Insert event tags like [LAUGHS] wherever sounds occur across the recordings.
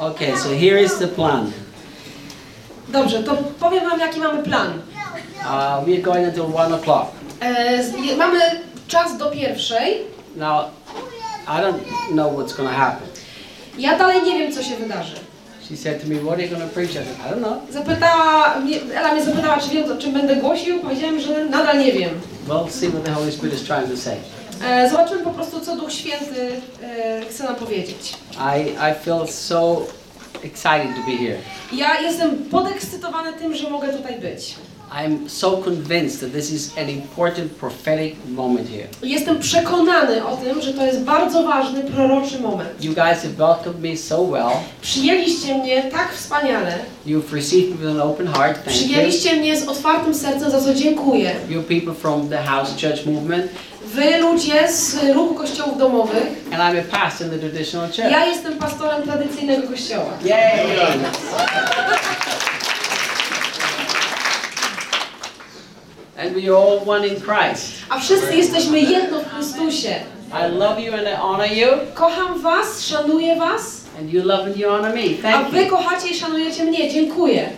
Okay, so here is the plan. Dobrze, to powiem wam jaki mamy plan. Uh, we're going until one o'clock. E, z- mamy czas do pierwszej. Now, I don't know what's going to happen. Ja dalej nie wiem co się wydarzy. She said to me, "What are you going to preach?" I said, "I don't know." Zapytała mnie, Ela mnie zapytała, czy wiem, o czym będę głosił. Powiedziałem, że nadal nie wiem. We'll see what the Holy Spirit is trying to say. E, zobaczymy po prostu, co Duch Święty e, chce nam powiedzieć. I I feel so excited to be here. Ja jestem podekscytowana tym, że mogę tutaj być. I'm so convinced that this is an important prophetic moment here. Jestem przekonany o tym, że to jest bardzo ważny, proroczy moment. You guys have welcomed me so well. Przyjęliście mnie tak wspaniale. You've received me with an open heart. Thank you. Przyjęliście mnie z otwartym sercem, za co dziękuję. You people from the House Church movement, Wy ludzie z ruchu kościołów domowych. and I'm a pastor in the traditional church. Ja jestem pastorem tradycyjnego kościoła. Yay! And we are all one in Christ. A wszyscy jesteśmy jedno w Chrystusie. I love you and I honor you, Kocham was, szanuję was, and you love and you honor me. a Thank wy you. kochacie i szanujecie mnie. Dziękuję.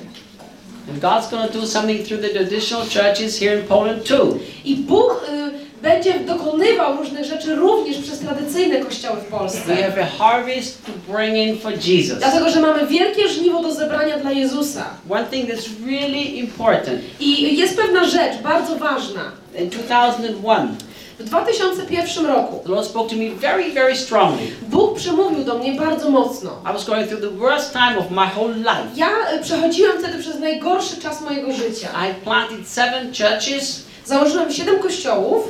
And God's going to do something through the traditional churches here in Poland too. I Bóg y, będzie dokonywał różnych rzeczy również przez tradycyjne kościoły w We Polsce. have a harvest to bring in for Jesus. Dlatego, że mamy wielkie żniwo do zebrania dla Jezusa. One thing that's really important. I jest pewna rzecz bardzo ważna. In 2001, W 2001 roku the Lord spoke to me very, very strongly. Bóg przemówił do mnie bardzo mocno. I was going through the worst time of my whole life. Ja y, przechodziłem wtedy przez najgorszy czas mojego życia. I planted seven churches, Założyłem siedem kościołów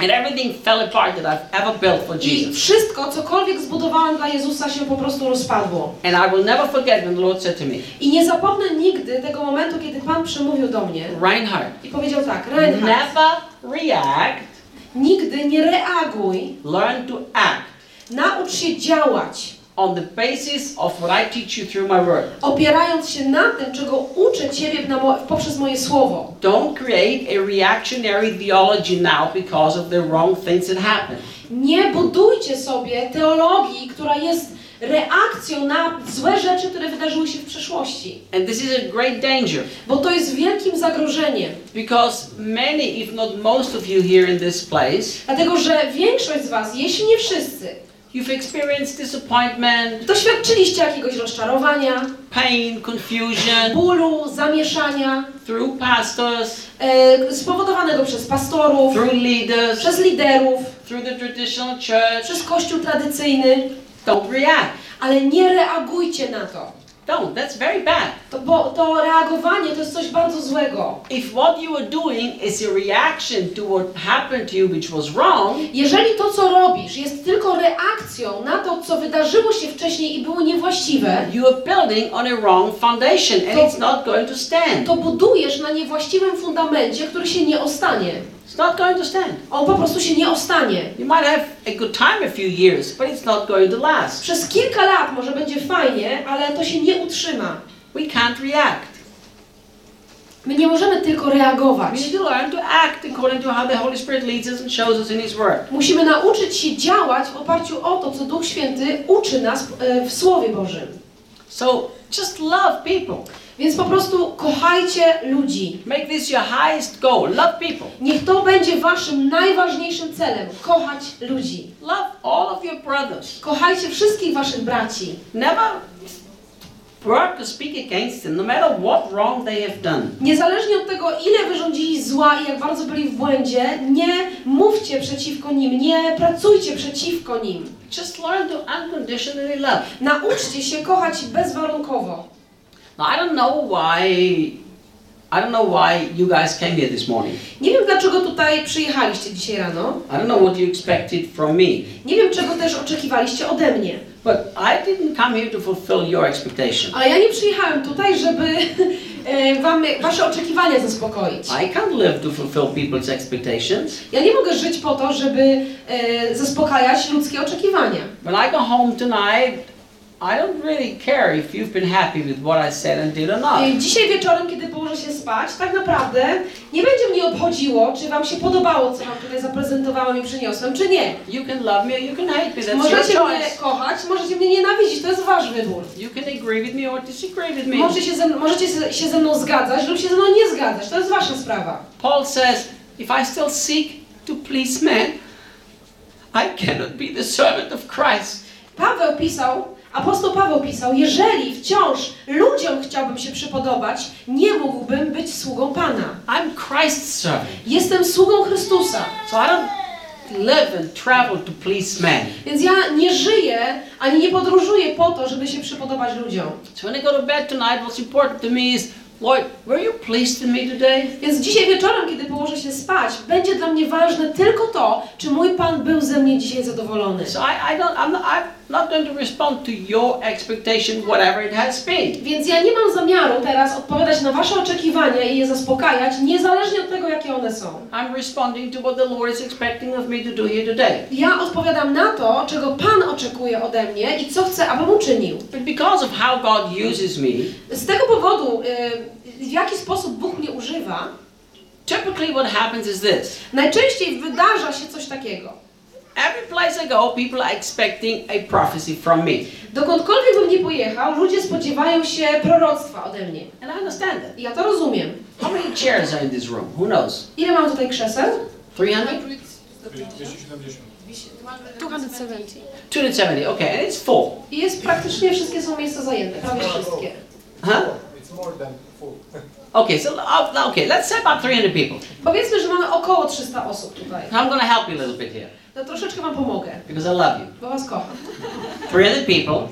and everything fell apart that I've ever built for i Jesus. wszystko, cokolwiek zbudowałem dla Jezusa się po prostu rozpadło. And I will never forget when the Lord said to me, I nie zapomnę nigdy tego momentu, kiedy Pan przemówił do mnie Reinhard, i powiedział tak, Reinhard, never react, nigdy nie reaguj, learn to act naucz się działać, on the basis of what I teach you through my word. opierając się na tym, czego uczę Ciebie na mo- poprzez moje słowo. Don't create a reactionary theology now because of the wrong things that happened. Nie budujcie sobie teologii, która jest reakcją na złe rzeczy, które wydarzyły się w przeszłości. And this is a great danger Bo to jest wielkim zagrożeniem. because many, if not most of you here in this place, Dlatego, że większość z Was, jeśli nie wszyscy, you've experienced disappointment, doświadczyliście jakiegoś rozczarowania, pain, confusion bólu, zamieszania, through pastors, e, spowodowanego przez pastorów, through leaders, przez liderów, through the traditional church. przez kościół tradycyjny, Don't react. ale nie reagujcie na to. Don't. That's very bad. to bo to reagowanie to jest coś bardzo złego. If what you are doing is a reaction to what happened to you, which was wrong, Jeżeli to, co robisz, jest tylko reakcją na to, co wydarzyło się wcześniej i było niewłaściwe, you are building on a wrong foundation and To- it's not going to stand. to budujesz na niewłaściwym fundamencie, który się nie ostanie. It's not going to stand. On po prostu się nie ostanie. You might have a good time a few years, but it's not going to last. Przez kilka lat może będzie fajnie, ale to się nie utrzyma. We can't react. My nie możemy tylko We reagować. need to learn to act according to how the Holy Spirit leads us and shows us in His Word. Musimy nauczyć się działać w oparciu o to, co Duch Święty uczy nas e, w Słowie Bożym. So just love people. Więc po prostu kochajcie ludzi. Make this your highest goal. Love people. Niech to będzie waszym najważniejszym celem. Kochać ludzi. Love all of your brothers. Kochajcie wszystkich waszych braci. Never work to speak against them, no matter what wrong they have done. Niezależnie od tego, ile wyrządzili zła i jak bardzo byli w błędzie, nie mówcie przeciwko nim, nie pracujcie przeciwko nim. Just learn to unconditionally love. Nauczcie się kochać bezwarunkowo. Now I don't know why I don't know why you guys came here this morning. Nie wiem, dlaczego tutaj przyjechaliście dzisiaj rano. I don't know what you expected from me. Nie wiem, czego też oczekiwaliście ode mnie. But I didn't come here to fulfill your expectation. Ale ja nie przyjechałem tutaj, żeby [LAUGHS] e, wam wasze oczekiwania zaspokoić. I can't live to fulfill people's expectations. Ja nie mogę żyć po to, żeby e, zaspokajać ludzkie oczekiwania. When I go home tonight, I don't really care if you've been happy with what I said and did or not. I Dzisiaj wieczorem, kiedy położę się spać, tak naprawdę nie będzie mnie obchodziło, czy wam się podobało, co wam tutaj zaprezentowałam i przyniosłem, czy nie. You can love me or you can hate me. That's your Możecie mnie choice. kochać, możecie mnie nienawidzić, to jest wasz wybór. You can agree with me or disagree with me. Możecie się, ze, możecie się ze mną zgadzać lub się ze mną nie zgadzać, to jest wasza sprawa. Paul says, if I still seek to please men, I cannot be the servant of Christ. Paweł pisał, apostoł Paweł pisał, jeżeli wciąż ludziom chciałbym się przypodobać, nie mógłbym być sługą Pana. I'm Christ's servant. Jestem sługą Chrystusa. So I don't live and travel to please men. Więc ja nie żyję, ani nie podróżuję po to, żeby się przypodobać ludziom. So when I go to bed tonight, what's important to me is, Lord, were you pleased with me today? Więc dzisiaj wieczorem, kiedy położę się spać, będzie dla mnie ważne tylko to, czy mój Pan był ze mnie dzisiaj zadowolony. So I, I don't, I'm I'm not going to respond to your expectation, whatever it has been. Więc ja nie mam zamiaru teraz odpowiadać na Wasze oczekiwania i je zaspokajać, niezależnie od tego, jakie one są. I'm responding to what the Lord is expecting of me to do here today. Ja odpowiadam na to, czego Pan oczekuje ode mnie i co chce, abym uczynił. But because of how God uses me, Z tego powodu, y, w jaki sposób Bóg mnie używa, typically what happens is this. najczęściej wydarza się coś takiego. Every place I go, people are expecting a prophecy from me. Dokądkolwiek bym nie pojechał, ludzie spodziewają się proroctwa ode mnie. And I understand that. I ja to rozumiem. How many chairs are in this room? Who knows? Ile mam tutaj krzeseł? 300? 270. 270. 270, okay, and it's full. I jest praktycznie wszystkie są miejsca zajęte, prawie wszystkie. Huh? It's more than full. Okay, so uh, okay, let's say about 300 people. Powiedzmy, że mamy około 300 osób tutaj. I'm going to help you a little bit here To troszeczkę wam pomogę, because I love you. bo was kocham. 300 people,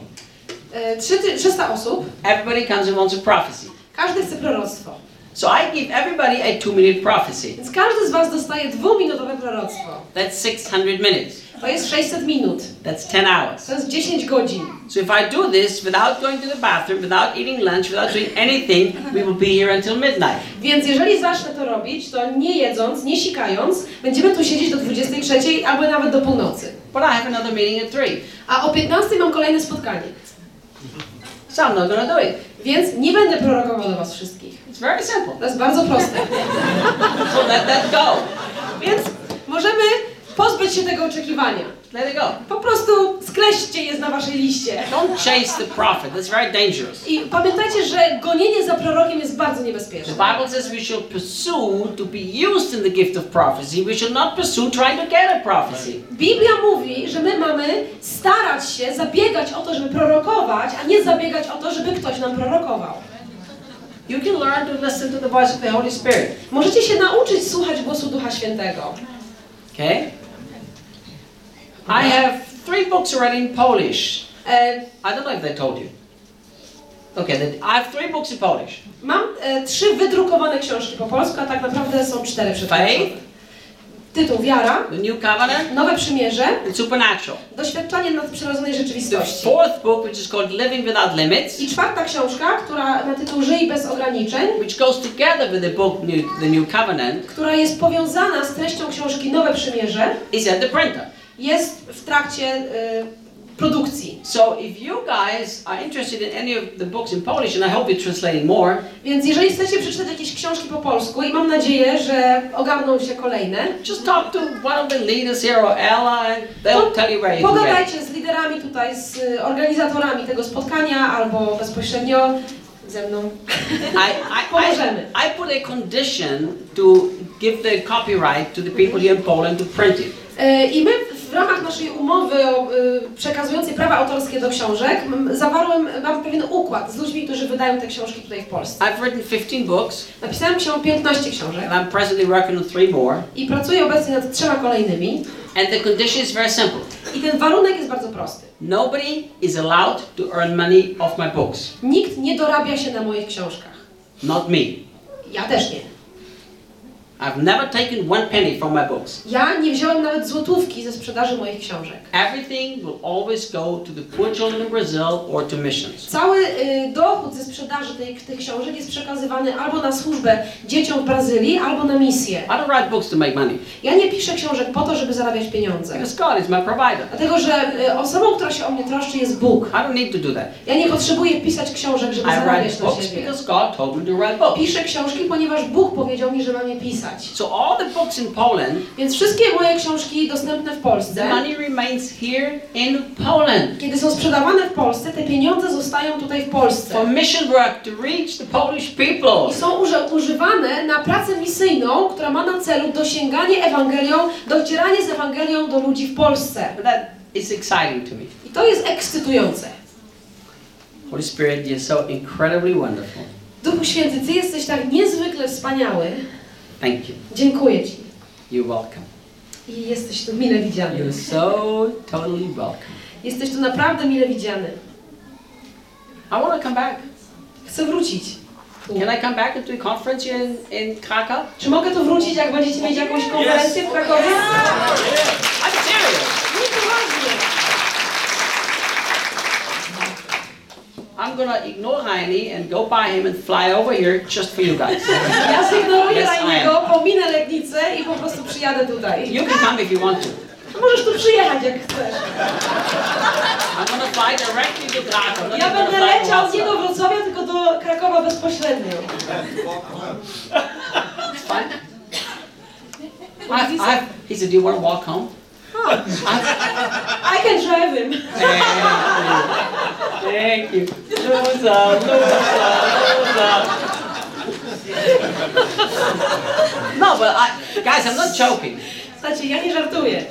E, trzy ty- 300 osób, everybody comes and wants a prophecy. każdy chce proroctwo. So I give everybody a two minute prophecy. Więc każdy z was dostaje dwuminutowe proroctwo. That's 600 minutes. To jest 600 minut. That's 10 hours. To jest 10 godzin. So if I do this without going to the bathroom, without eating lunch, without doing anything, we will be here until midnight. Więc jeżeli zacznę to robić, to nie jedząc, nie sikając, będziemy tu siedzieć do 23 albo nawet do północy. But I have another meeting at 3. A o 15 mam kolejne spotkanie. So I'm not to do it. Więc nie będę prorokował do was wszystkich. It's very simple. To jest bardzo proste. So let that go. Więc możemy pozbyć się tego oczekiwania. Let it go. Po prostu skreślcie je na waszej liście. Don't chase the prophet. That's very dangerous. I pamiętajcie, że gonienie za prorokiem jest bardzo The niebezpieczne. Bible says we shall pursue to be used in the gift of prophecy. We shall not pursue trying to get a prophecy. Biblia mówi, że my mamy starać się, zabiegać o to, żeby prorokować, a nie zabiegać o to, żeby ktoś nam prorokował. You can learn to listen to the voice of the Holy Spirit. Możecie się nauczyć słuchać głosu Ducha Świętego. Okay? I have three books already in Polish. E, I don't know if they told you. Okay, then I have three books in Polish. mam e, trzy wydrukowane książki po polsku, a tak naprawdę są cztery przetłumaczone. Faith, Tytuł Wiara, the New Covenant, Nowe Przymierze, and Supernatural. Doświadczanie nadprzyrodzonej The rzeczywistości. fourth book, which is called Living Without Limits, I czwarta książka, która ma tytuł Żyj bez ograniczeń, which goes together with the book New, The New Covenant, która jest powiązana z treścią książki Nowe Przymierze, is at the printer. jest w trakcie y, produkcji. So if you guys are interested in any of the books in Polish, and I hope you're translating more, Więc jeżeli chcecie przeczytać jakieś książki po polsku i mam nadzieję, że ogarną się kolejne, just talk to one of the leaders here or Ella, and they'll tell you where you can pogadajcie z liderami tutaj, z y, organizatorami tego spotkania albo bezpośrednio ze mną. [LAUGHS] I, I, Pomożemy. I, I put a condition to give the copyright to the people here in Poland to print it. Y, I my w ramach naszej umowy o, y, przekazującej prawa autorskie do książek zawarłem, mam pewien układ z ludźmi, którzy wydają te książki tutaj w Polsce. I've written 15 books, Napisałem się 15 książek and I'm presently working on three more. i pracuję obecnie nad trzema kolejnymi. And the condition is very simple. I ten warunek jest bardzo prosty. Nobody is allowed to earn money off my books. Nikt nie dorabia się na moich książkach. Not me. Ja też nie. I've never taken one penny from my books. Ja nie wziąłem nawet złotówki ze sprzedaży moich książek. Everything will always go to the poor children in Brazil or to missions. Cały y, dochód ze sprzedaży tej, tych książek jest przekazywany albo na służbę dzieciom w Brazylii, albo na misję. I don't write books to make money Ja nie piszę książek po to, żeby zarabiać pieniądze. because God is my provider. Dlatego, że y, osobą, która się o mnie troszczy jest Bóg. I don't need to do that. Ja nie potrzebuję pisać książek, żeby I write zarabiać na books siebie. because God told me to write books. Piszę książki, ponieważ Bóg powiedział mi, że mam je pisać. So all the books in Poland, Więc wszystkie moje książki dostępne w the Polsce, money remains here in Poland kiedy są sprzedawane w Polsce, te pieniądze zostają tutaj w Polsce. for mission work to reach the Polish people. I są uży- używane na pracę misyjną, która ma na celu dosięganie Ewangelią, docieranie z Ewangelią do ludzi w Polsce. That is exciting to me. I to jest ekscytujące. Holy Spirit, you're so incredibly wonderful. Duchu Święty, Ty jesteś tak niezwykle wspaniały. Thank you. Dziękuję Ci. You're welcome. I jesteś tu mile widziany. You're so totally welcome. Jesteś tu naprawdę mile widziany. I want to come back. Chcę wrócić. Can I come back and do a conference in, in Krakow? Czy mogę tu wrócić, jak będziecie mieć jakąś konferencję w Krakowie? I'm I'm gonna ignore Heine and go buy him and fly over here just for you guys. [LAUGHS] Ja zignoruję Yes, I Rajniego, pominę Legnicę i po prostu przyjadę tutaj. You can come if you want to. Możesz tu przyjechać, jak chcesz. I'm gonna fly directly to Krakow. Ja będę gonna fly to leciał nie do Wrocławia, tylko do Krakowa bezpośrednio. Fine. I, I, he said, "Do you want to walk home?" I can drive him. [LAUGHS] Thank you. Loser, loser, loser. no, but I, guys, I'm not joking. Słuchajcie, ja nie żartuję.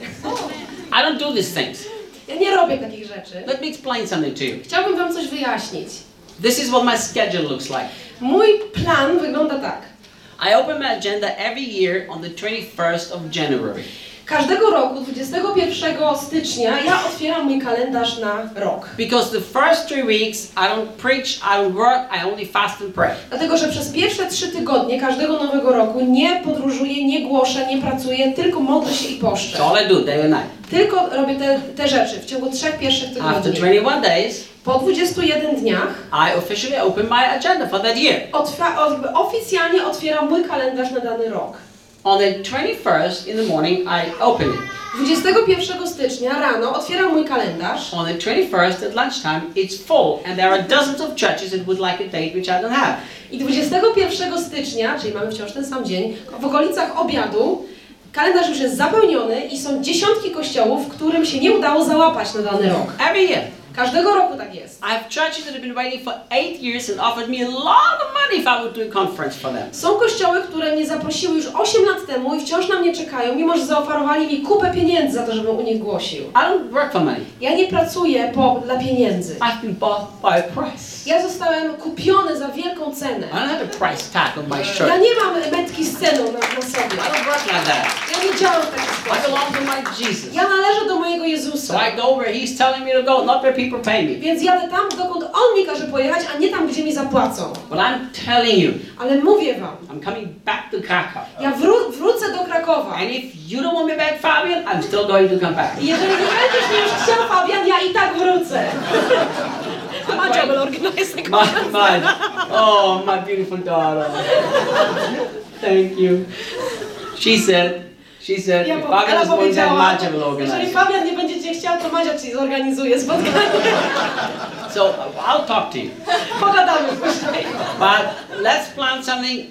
I don't do these things. Ja nie robię takich rzeczy. Let me explain something to you. Chciałbym wam coś wyjaśnić. This is what my schedule looks like. Mój plan wygląda tak. I open my agenda every year on the 21st of January. Każdego roku, 21 stycznia, ja otwieram mój kalendarz na rok. Because the first three weeks I don't preach, I don't work, I only fast and pray. Dlatego, że przez pierwsze trzy tygodnie każdego nowego roku nie podróżuję, nie głoszę, nie pracuję, tylko modlę się i poszczę. all I do, day and night. Tylko robię te, te rzeczy w ciągu trzech pierwszych After tygodni. 21 days, Po 21 dniach I officially open my agenda for that year. otwa- oficjalnie otwieram mój kalendarz na dany rok. On the 21st in the morning, I open it. 21 stycznia rano otwieram mój kalendarz. On the 21st at lunchtime, it's full, and there are dozens of churches that would like a date which I don't have. I 21 stycznia, czyli mamy wciąż ten sam dzień, w okolicach obiadu kalendarz już jest zapełniony i są dziesiątki kościołów, którym się nie udało załapać na dany rok. Every year. Każdego roku tak jest. I have churches that have been waiting for eight years and offered me a lot of money if I would do a conference for them. Są kościoły, które mnie zaprosiły już 8 lat temu i wciąż na mnie czekają, mimo że zaoferowali mi kupę pieniędzy za to, żebym u nich głosił. I don't work for money. Ja nie pracuję po, dla pieniędzy. I've been bought by a price. Ja zostałem kupiony za wielką cenę. I don't have a price tag on my Ja shirt. nie mam metki z ceną na, na sobie. I don't work like that. Ja nie działam w taki I sposób. belong to my Jesus. Ja należę do mojego So Jezusa. I go where He's telling me to go, not where people pay me. Więc jadę tam, dokąd On mi każe pojechać, a nie tam, gdzie mi zapłacą. But I'm telling you, Ale mówię wam, I'm coming back to Krakow. ja wró- wrócę do Krakowa. And if you don't want me back, Fabian, I'm still going to come back. I jeżeli nie będziesz mnie już chciał, Fabian, ja i tak wrócę. [LAUGHS] Madzia will organize the My, my, oh, my beautiful daughter. Thank you. She said, she said, Ja if Fabian is going there, powiedziała, Macia will jeżeli organize. Fabian nie chciał, to Madzia ci zorganizuje spotkanie. So I'll talk to you. Pogadamy później. But let's plan something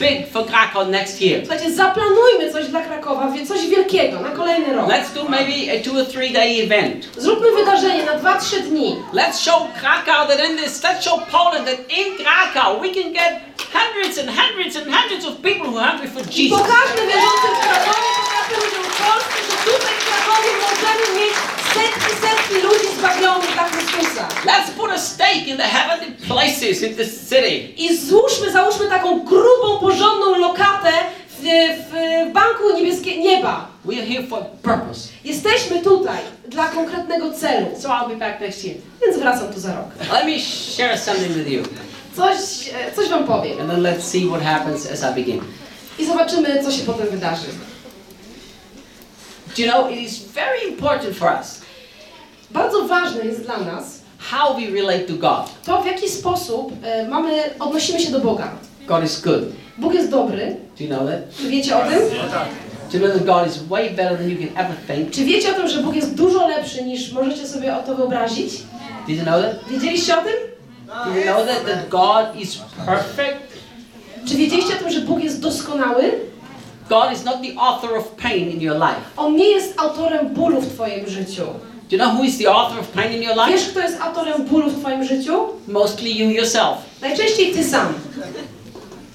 big for Krakow next year. Słuchajcie, zaplanujmy coś dla Krakowa, coś wielkiego na kolejny rok. Let's do maybe a two or three day event. Zróbmy wydarzenie na 2-3 dni. Let's show Krakow that in this, let's show Poland that in Krakow we can get hundreds and hundreds and hundreds of people who are hungry for I Jesus. pokażmy wierzącym w Krakowie, pokażmy ludziom w Polsce, że tutaj w Krakowie możemy mieć setki, setki ludzi zbawionych dla Chrystusa. Let's put a stake in the heavenly places in this city. I złóżmy, załóżmy taką grubą, porządną lokatę w, w, Banku Niebieskie Nieba. We are here for a purpose. Jesteśmy tutaj dla konkretnego celu. So I'll be back next year. Więc wracam tu za rok. Let me share something with you, Coś, e, coś wam powiem. and then let's see what happens as I begin. i zobaczymy, co się potem wydarzy. Do you know, it is very important for us Bardzo ważne jest dla nas how we relate to God. to, w jaki sposób e, mamy, odnosimy się do Boga. God is good. Bóg jest dobry. Do you know that? Czy wiecie o tym? Do you know that God is way better than you can ever think? Czy wiecie o tym, że Bóg jest dużo lepszy niż możecie sobie o to wyobrazić? Did you know that? Wiedzieliście o tym? Did you know that, that God is perfect? Czy wiedzieliście o tym, że Bóg jest doskonały? God is not the author of pain in your life. On nie jest autorem bólu w Twoim życiu. Do you know who is the author of pain in your life? Wiesz, kto jest autorem bólu w Twoim życiu? Mostly you yourself. Najczęściej Ty sam.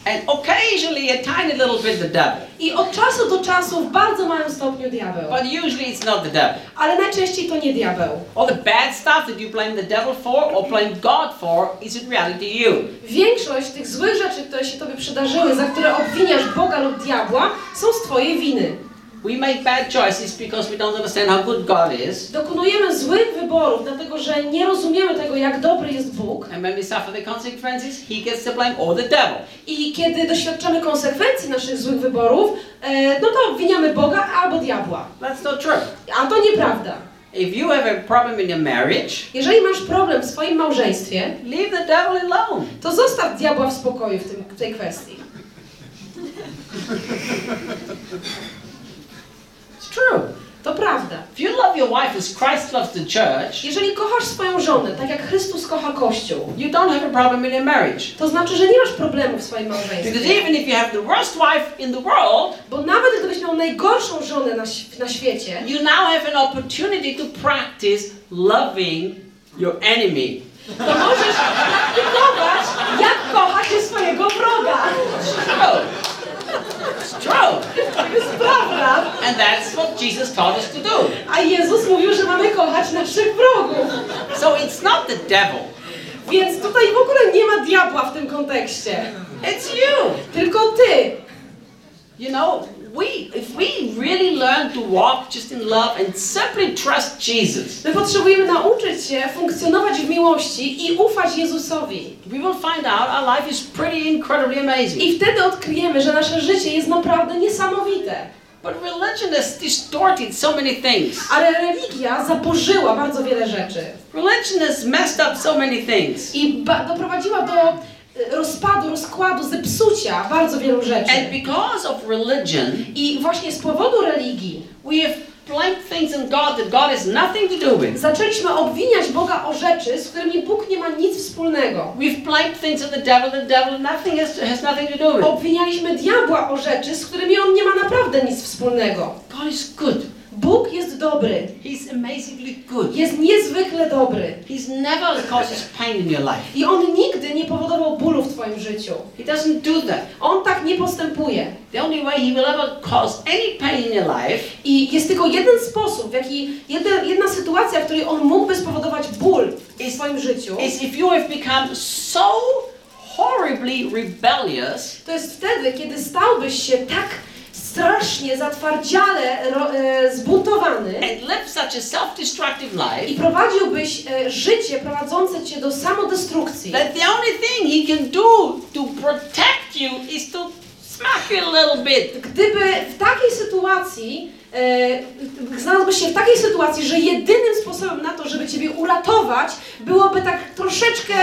And occasionally a tiny little bit the devil. I od czasu do czasu w bardzo małym stopniu diabeł. But usually it's not the devil. Ale najczęściej to nie diabeł. All the bad stuff that you blame the devil for or blame God for is in reality you. Większość tych złych rzeczy, które się Tobie przydarzyły, za które obwiniasz Boga lub diabła, są z Twojej winy. We make bad choices because we don't understand how good God is. Dokonujemy złych wyborów, dlatego że nie rozumiemy tego, jak dobry jest Bóg. And when we suffer the consequences, he gets the blame or the devil. I kiedy doświadczamy konsekwencji naszych złych wyborów, e, no to obwiniamy Boga albo diabła. That's not true. A to nieprawda. If you have a problem in your marriage, Jeżeli masz problem w swoim małżeństwie, leave the devil alone. to zostaw diabła w spokoju w, tym, w tej kwestii. [LAUGHS] It's true. To prawda. If you love your wife as Christ loves the church, Jeżeli kochasz swoją żonę, tak jak Chrystus kocha Kościół, you don't have a problem in your marriage. to znaczy, że nie masz problemu w swoim Because małżeństwie. even if you have the worst wife in the world, Bo nawet gdybyś miał najgorszą żonę na, na świecie, you now have an opportunity to practice loving your enemy. to możesz praktykować, jak kochać swojego wroga. Jest prawda. And that's what Jesus taught us to do. A Jezus mówił, że mamy kochać naszych wrogów. So it's not the devil, Więc tutaj w ogóle nie ma diabła w tym kontekście. it's you. Tylko ty. You know, we if we really learn to walk just in love and simply trust Jesus, My potrzebujemy nauczyć się funkcjonować w miłości i ufać Jezusowi. we will find out our life is pretty incredibly amazing. I wtedy odkryjemy, że nasze życie jest naprawdę niesamowite. But religion has distorted so many things. Ale religia zaburzyła bardzo wiele rzeczy. Religion has messed up so many things. I ba- doprowadziła do rozpadu, rozkładu, zepsucia bardzo wielu rzeczy. And because of religion, I właśnie z powodu religii we have blamed things in God that God has nothing to do with. zaczęliśmy obwiniać Boga o rzeczy, z którymi Bóg nie ma nic wspólnego. We've blamed things on the devil, the devil nothing has, has nothing to do with. Obwinialiśmy diabła o rzeczy, z którymi on nie ma naprawdę nic wspólnego. God is good. Bóg jest dobry. He's amazingly good. Jest niezwykle dobry. He's never causes pain in your life. I on nigdy nie powodował bólu w Twoim życiu. He doesn't do that. On tak nie postępuje. The only way he will ever cause any pain in your life I jest tylko jeden sposób, w jaki, jedna, jedna sytuacja, w której on mógłby spowodować ból w swoim życiu, is if you have become so horribly rebellious to jest wtedy, kiedy stałbyś się tak strasznie, zatwardziale ro, e, zbuntowany and live such a self-destructive i prowadziłbyś e, życie prowadzące cię do samodestrukcji, that the only thing he can do to protect you is to smack you a little bit. gdyby w takiej sytuacji e, znalazłbyś się w takiej sytuacji, że jedynym sposobem na to, żeby ciebie uratować, byłoby tak troszeczkę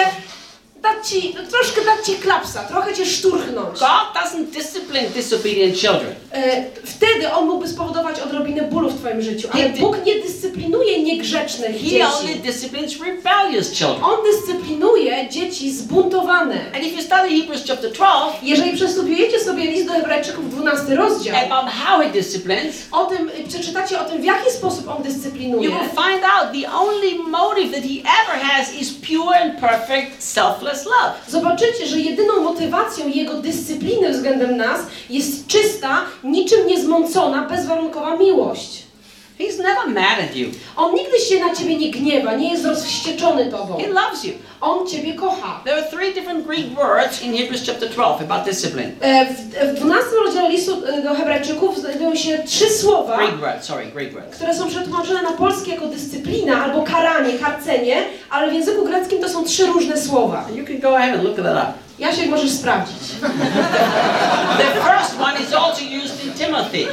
dać ci, troszkę dać ci klapsa, trochę cię szturchnąć. God doesn't discipline disobedient children. E, wtedy on mógłby spowodować odrobinę bólu w twoim życiu, ale Bóg nie dyscyplinuje niegrzecznych He only dzieci. disciplines rebellious children. On dyscyplinuje dzieci zbuntowane. And if you study Hebrews chapter 12 Jeżeli przestudiujecie sobie list do Hebrajczyków 12 rozdział, about how he disciplines, o tym, przeczytacie o tym, w jaki sposób on dyscyplinuje, you will find out the only motive that he ever has is pure and perfect selfless love. zobaczycie, że jedyną motywacją jego dyscypliny względem nas jest czysta, niczym niezmącona, bezwarunkowa miłość. He's never mad at you. On nigdy się na ciebie nie gniewa, nie jest rozwścieczony tobą. He loves you. On ciebie kocha. There are three different Greek words in Hebrews chapter 12 about discipline. E, W, w 12 rozdziale listu e, do Hebrajczyków znajdują się trzy słowa, Greek words, sorry, Greek words. które są przetłumaczone na polskie jako dyscyplina albo karanie, karcenie, ale w języku greckim to są trzy różne słowa. You can go ahead and look that up. Jasiek, możesz sprawdzić. [LAUGHS] The first one is also used in Timothy.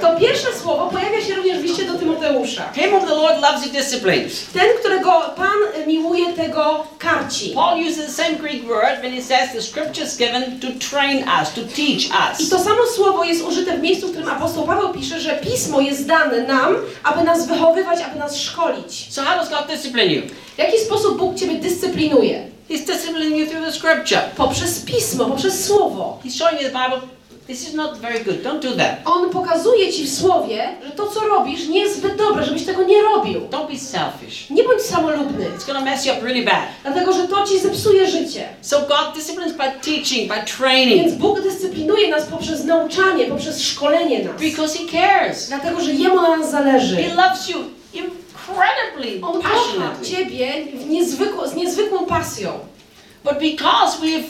To pierwsze słowo pojawia się również w liście do Tymoteusza. Him whom the Lord loves, he disciplines. Ten, którego Pan miłuje, tego karci. Paul uses the same Greek word when he says the scripture is given to train us, to teach I us. to samo słowo jest użyte w miejscu, w którym apostoł Paweł pisze, że pismo jest dane nam, aby nas wychowywać, aby nas szkolić. So how does God discipline you? W jaki sposób Bóg Ciebie dyscyplinuje? He's disciplining you through the scripture. Poprzez pismo, poprzez słowo. He's showing you the Bible. This is not very good. Don't do that. On pokazuje Ci w słowie, że to, co robisz, nie jest zbyt dobre, żebyś tego nie robił. Don't be selfish. Nie bądź samolubny, It's to mess you up really bad. dlatego że to Ci zepsuje życie. So God disciplines by teaching, by training, Więc Bóg dyscyplinuje nas poprzez nauczanie, poprzez szkolenie nas. because He cares. Dlatego, że Jemu na nas zależy. He loves you incredibly On kocha. Ciebie w niezwykło, z niezwykłą pasją. But because we've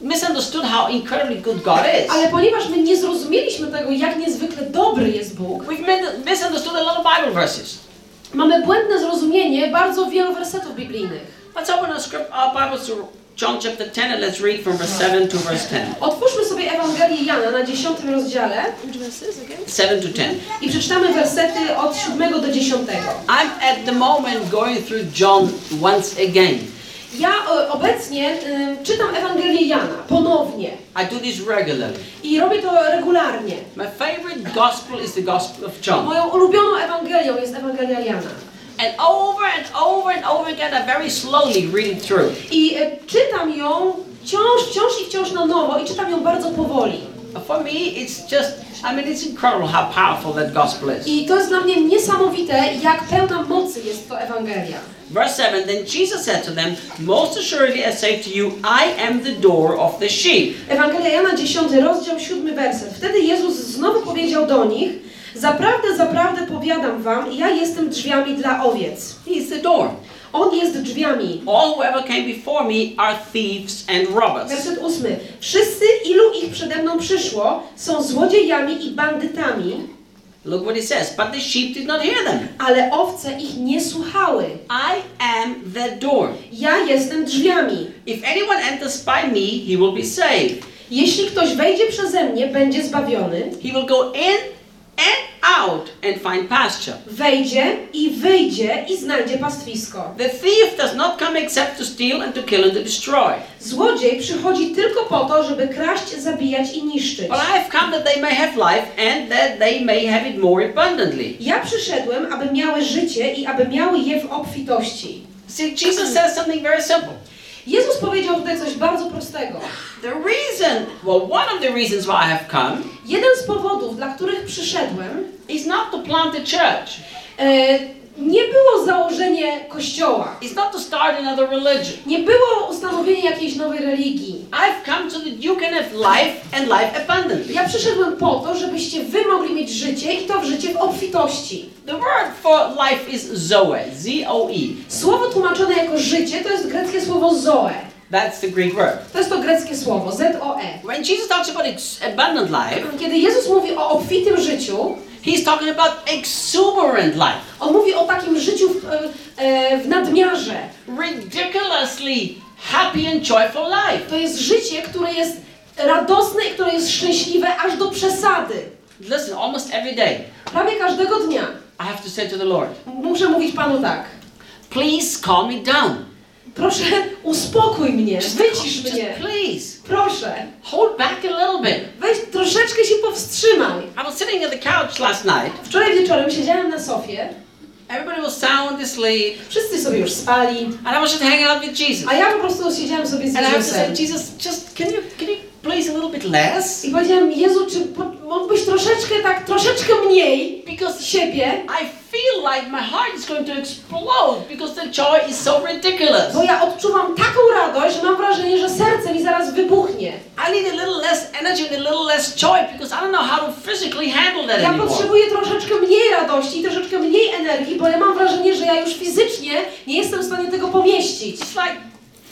misunderstood how incredibly good God is, Ale ponieważ my nie zrozumieliśmy tego, jak niezwykle dobry jest Bóg, we've misunderstood a lot of Bible verses. mamy błędne zrozumienie bardzo wielu wersetów biblijnych. Let's open our, script, our Bibles to John chapter 10 and let's read from verse 7 to verse 10. Otwórzmy sobie Ewangelię Jana na 10 rozdziale 7 to 10. i przeczytamy wersety od 7 do 10. I'm at the moment going through John once again. Ja e, obecnie y, czytam Ewangelię Jana ponownie I do this regularly. i robię to regularnie. My favorite gospel is the Gospel of John. Moją ulubioną Ewangelią jest Ewangelia Jana. And over and over and over again, I very slowly read through. I e, czytam ją wciąż, wciąż i wciąż na nowo i czytam ją bardzo powoli. For me, it's just, I mean, it's incredible how powerful that gospel is. I to jest dla mnie niesamowite, jak pełna mocy jest to Ewangelia. Verse 7 Then Jesus said to them, Most assuredly I say to you, I am the door of the sheep. Ewangelia Jana 10, rozdział 7, werset. Wtedy Jezus znowu powiedział do nich, Zaprawdę, zaprawdę powiadam wam, ja jestem drzwiami dla owiec. He's the door. On jest drzwiami. All who ever came before me are thieves and robbers. Werset 8. Wszyscy, ilu ich przede mną przyszło, są złodziejami i bandytami, Look what he says. But the sheep did not hear them. ale owce ich nie słuchały. I am the door. Ja jestem drzwiami. If anyone enters by me, he will be saved. Jeśli ktoś wejdzie przeze mnie, będzie zbawiony, He will go in and out and find pasture. wejdzie i wyjdzie i znajdzie pastwisko. The thief does not come except to steal and to kill and to destroy. Złodziej przychodzi tylko po to, żeby kraść, zabijać i niszczyć. But I have come that they may have life and that they may have it more abundantly. Ja przyszedłem, aby miały życie i aby miały je w obfitości. See, Jesus says something very simple. Jezus powiedział tutaj coś bardzo prostego. The reason, well, one of the reasons why I have come Jeden z powodów, dla których przyszedłem, is not to plant a church. e, nie było założenie kościoła. It's not to start another religion. Nie było ustanowienie jakiejś nowej religii. I've come so that you can have life and life abundantly. Ja przyszedłem po to, żebyście wy mogli mieć życie i to w życie w obfitości. The word for life is zoe, Z-O-E. Słowo tłumaczone jako życie to jest greckie słowo zoe. That's the Greek word. To jest to greckie słowo, Z-O-E. When Jesus talks about abundant life, Kiedy Jezus mówi o obfitym życiu, he's talking about exuberant life, on mówi o takim życiu w, e, e, w nadmiarze. ridiculously happy and joyful life. To jest życie, które jest radosne i które jest szczęśliwe aż do przesady. Listen, almost every day, Prawie każdego dnia I have to say to the Lord, muszę mówić Panu tak. please calm me down. Proszę, uspokój mnie, wycisz Just mnie. please, Proszę, hold back a little bit. weź troszeczkę się powstrzymaj. I was sitting on the couch last night. Wczoraj wieczorem siedziałem na sofie, Everybody was sound asleep, wszyscy sobie już spali, and I was just hanging out with Jesus. a ja po prostu siedziałem sobie z And I say, Jezusem. Jesus, just can you can you please a little bit less? I powiedziałem, Jezu, czy mógłbyś troszeczkę tak, troszeczkę mniej Because siebie? I feel like my heart is going to explode because the joy is so ridiculous. Bo ja odczuwam taką radość, że mam wrażenie, że serce mi zaraz wybuchnie. I need a little less energy and a little less joy because I don't know how to physically handle that Ja anymore. potrzebuję troszeczkę mniej radości i troszeczkę mniej energii, bo ja mam wrażenie, że ja już fizycznie nie jestem w stanie tego pomieścić. It's like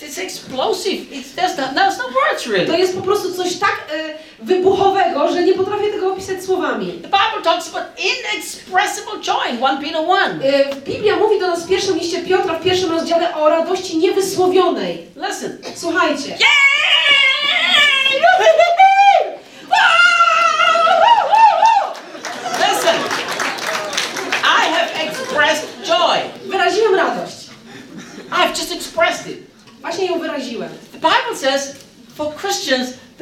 it's explosive. It's there's no, there's no words To really. jest po prostu coś tak e, wybuchowego, że nie potrafię tego opisać słowami. The Bible talks about inexpressible joy in 1 Peter 1. E, Biblia mówi do nas w pierwszym liście Piotra, w pierwszym rozdziale o radości niewysłowionej. Listen. Słuchajcie. Yeah! I've just expressed it. Właśnie ją wyraziłem. The Bible says for Christians, the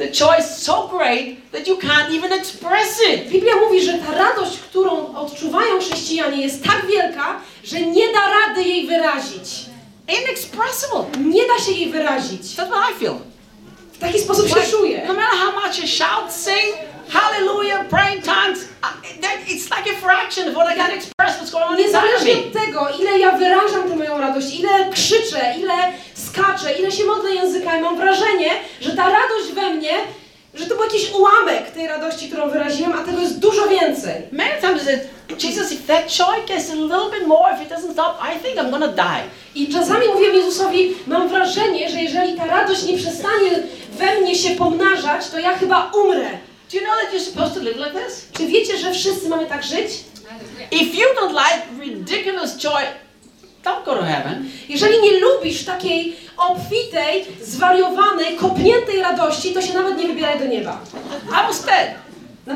joy is so great that you can't even express it. Biblia mówi, że ta radość, którą odczuwają chrześcijanie, jest tak wielka, że nie da rady jej wyrazić. Inexpressible. Nie da się jej wyrazić. That's what I feel. W taki sposób się czuję. no matter how much you shout, sing, hallelujah, pray in tongues, it's like a fraction of what I can express what's going on Niezależnie od tego, ile ja wyrażam tę moją radość, ile krzyczę, ile skaczę, ile się modlę językami, mam wrażenie, że ta radość we mnie, że to był jakiś ułamek tej radości, którą wyraziłem, a tego jest dużo więcej. Many times said, Jesus, if that joy gets a little bit more, if it doesn't stop, I think I'm gonna die. I czasami mówię Jezusowi, mam wrażenie, że jeżeli ta radość nie przestanie we mnie się pomnażać, to ja chyba umrę. Do you know that you're supposed to live like this? Czy wiecie, że wszyscy mamy tak żyć? If you don't like ridiculous joy, don't go to heaven. Jeżeli nie lubisz takiej obfitej, zwariowanej, kopniętej radości, to się nawet nie wybieraj do nieba. I was dead. No,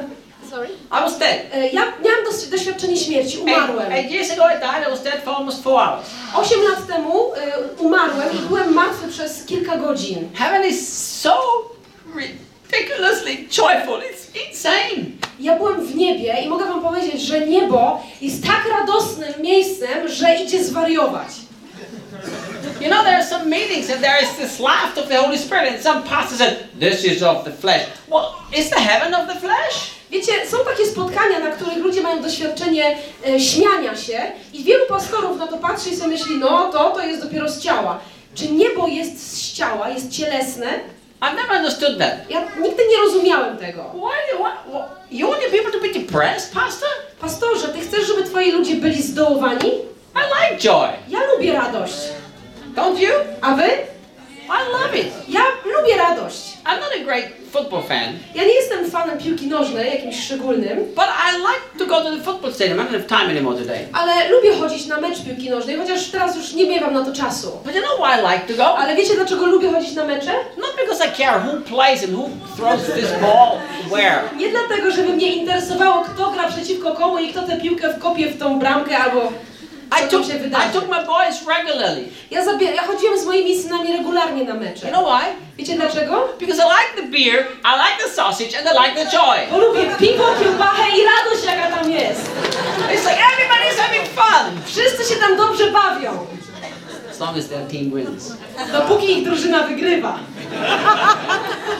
sorry? I was dead. E, Ja miałam doświadczenie śmierci, Eight, umarłem. eight years ago I died. I was dead for almost four hours. Osiem lat temu e, umarłem i byłem martwy przez kilka godzin. Heaven is so ridiculously joyful. It's insane. Ja byłem w niebie i mogę wam powiedzieć, że niebo jest tak radosnym miejscem, że idzie zwariować. You know, there are some meetings and there is this laugh of the Holy Spirit, and some pastor said, This is of the flesh. Well, is the heaven of the flesh? Wiecie, są takie spotkania, na których ludzie mają doświadczenie e, śmiania się i wielu pastorów na to patrzy i sobie myśli, no to to jest dopiero z ciała. Czy niebo jest z ciała, jest cielesne? I've never understood that. Ja nigdy nie rozumiałem tego. Why, why, why? You want your people to be depressed, Pastor? Pastorze, ty chcesz, żeby twoi ludzie byli zdołowani? I like joy. Ja lubię radość. Don't you? A wy? I love it. Ja lubię radość. I'm not a great football fan, Ja nie jestem fanem piłki nożnej, jakimś szczególnym, but I like to go to the football stadium. I don't have time anymore today. ale lubię chodzić na mecz piłki nożnej, chociaż teraz już nie miewam na to czasu. But you know why I like to go? Ale wiecie dlaczego lubię chodzić na mecze? Not because I care who plays and who throws this ball where. Nie dlatego, żeby mnie interesowało, kto gra przeciwko komu i kto tę piłkę wkopie w tą bramkę albo I took, się I took my boys regularly. Ja, zabie- ja chodziłem z moimi synami regularnie na mecze. You know why? Wiecie dlaczego? Because I like the beer, I like the sausage, and I like the joy. Bo lubię piwo, kiełbachę i radość jaka tam jest. It's like everybody's having fun. Wszyscy się tam dobrze bawią, As long as their team wins. dopóki ich drużyna wygrywa.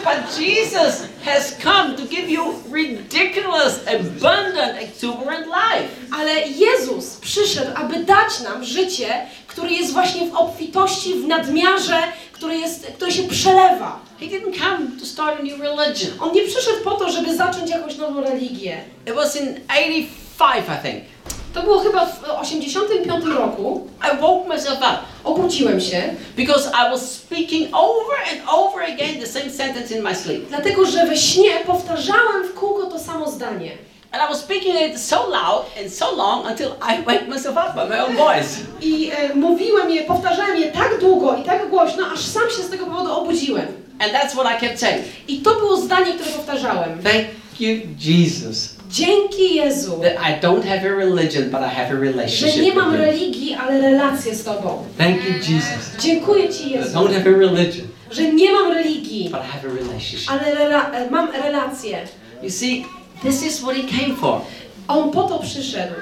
But Jesus has come to give you ridiculous, abundant, exuberant life. Ale Jezus przyszedł, aby dać nam życie, które jest właśnie w obfitości, w nadmiarze, które, jest, które się przelewa. He didn't come to start a new religion. On nie przyszedł po to, żeby zacząć jakąś nową religię. It was in 85, I think. To było chyba w 85 roku. I woke myself up Obudziłem się, because I was speaking over and over again the same sentence in my sleep. dlatego że we śnie powtarzałem w kółko to samo zdanie. And I was speaking it so loud and so long until I wake myself up by my own voice. I e, mówiłem je, powtarzałem je tak długo i tak głośno, aż sam się z tego powodu obudziłem. And that's what I kept saying. I to było zdanie, które powtarzałem. Thank you, Jesus, Dzięki Jezu, that I don't have a religion, but I have a że relationship nie with mam religii, ale relację z Tobą. Thank you, Jesus, Dziękuję Ci that I Jezu, don't have a religion, że nie mam religii, but I have a relationship. ale rela- e, mam relację. You see, this is what He came for. On po to przyszedł.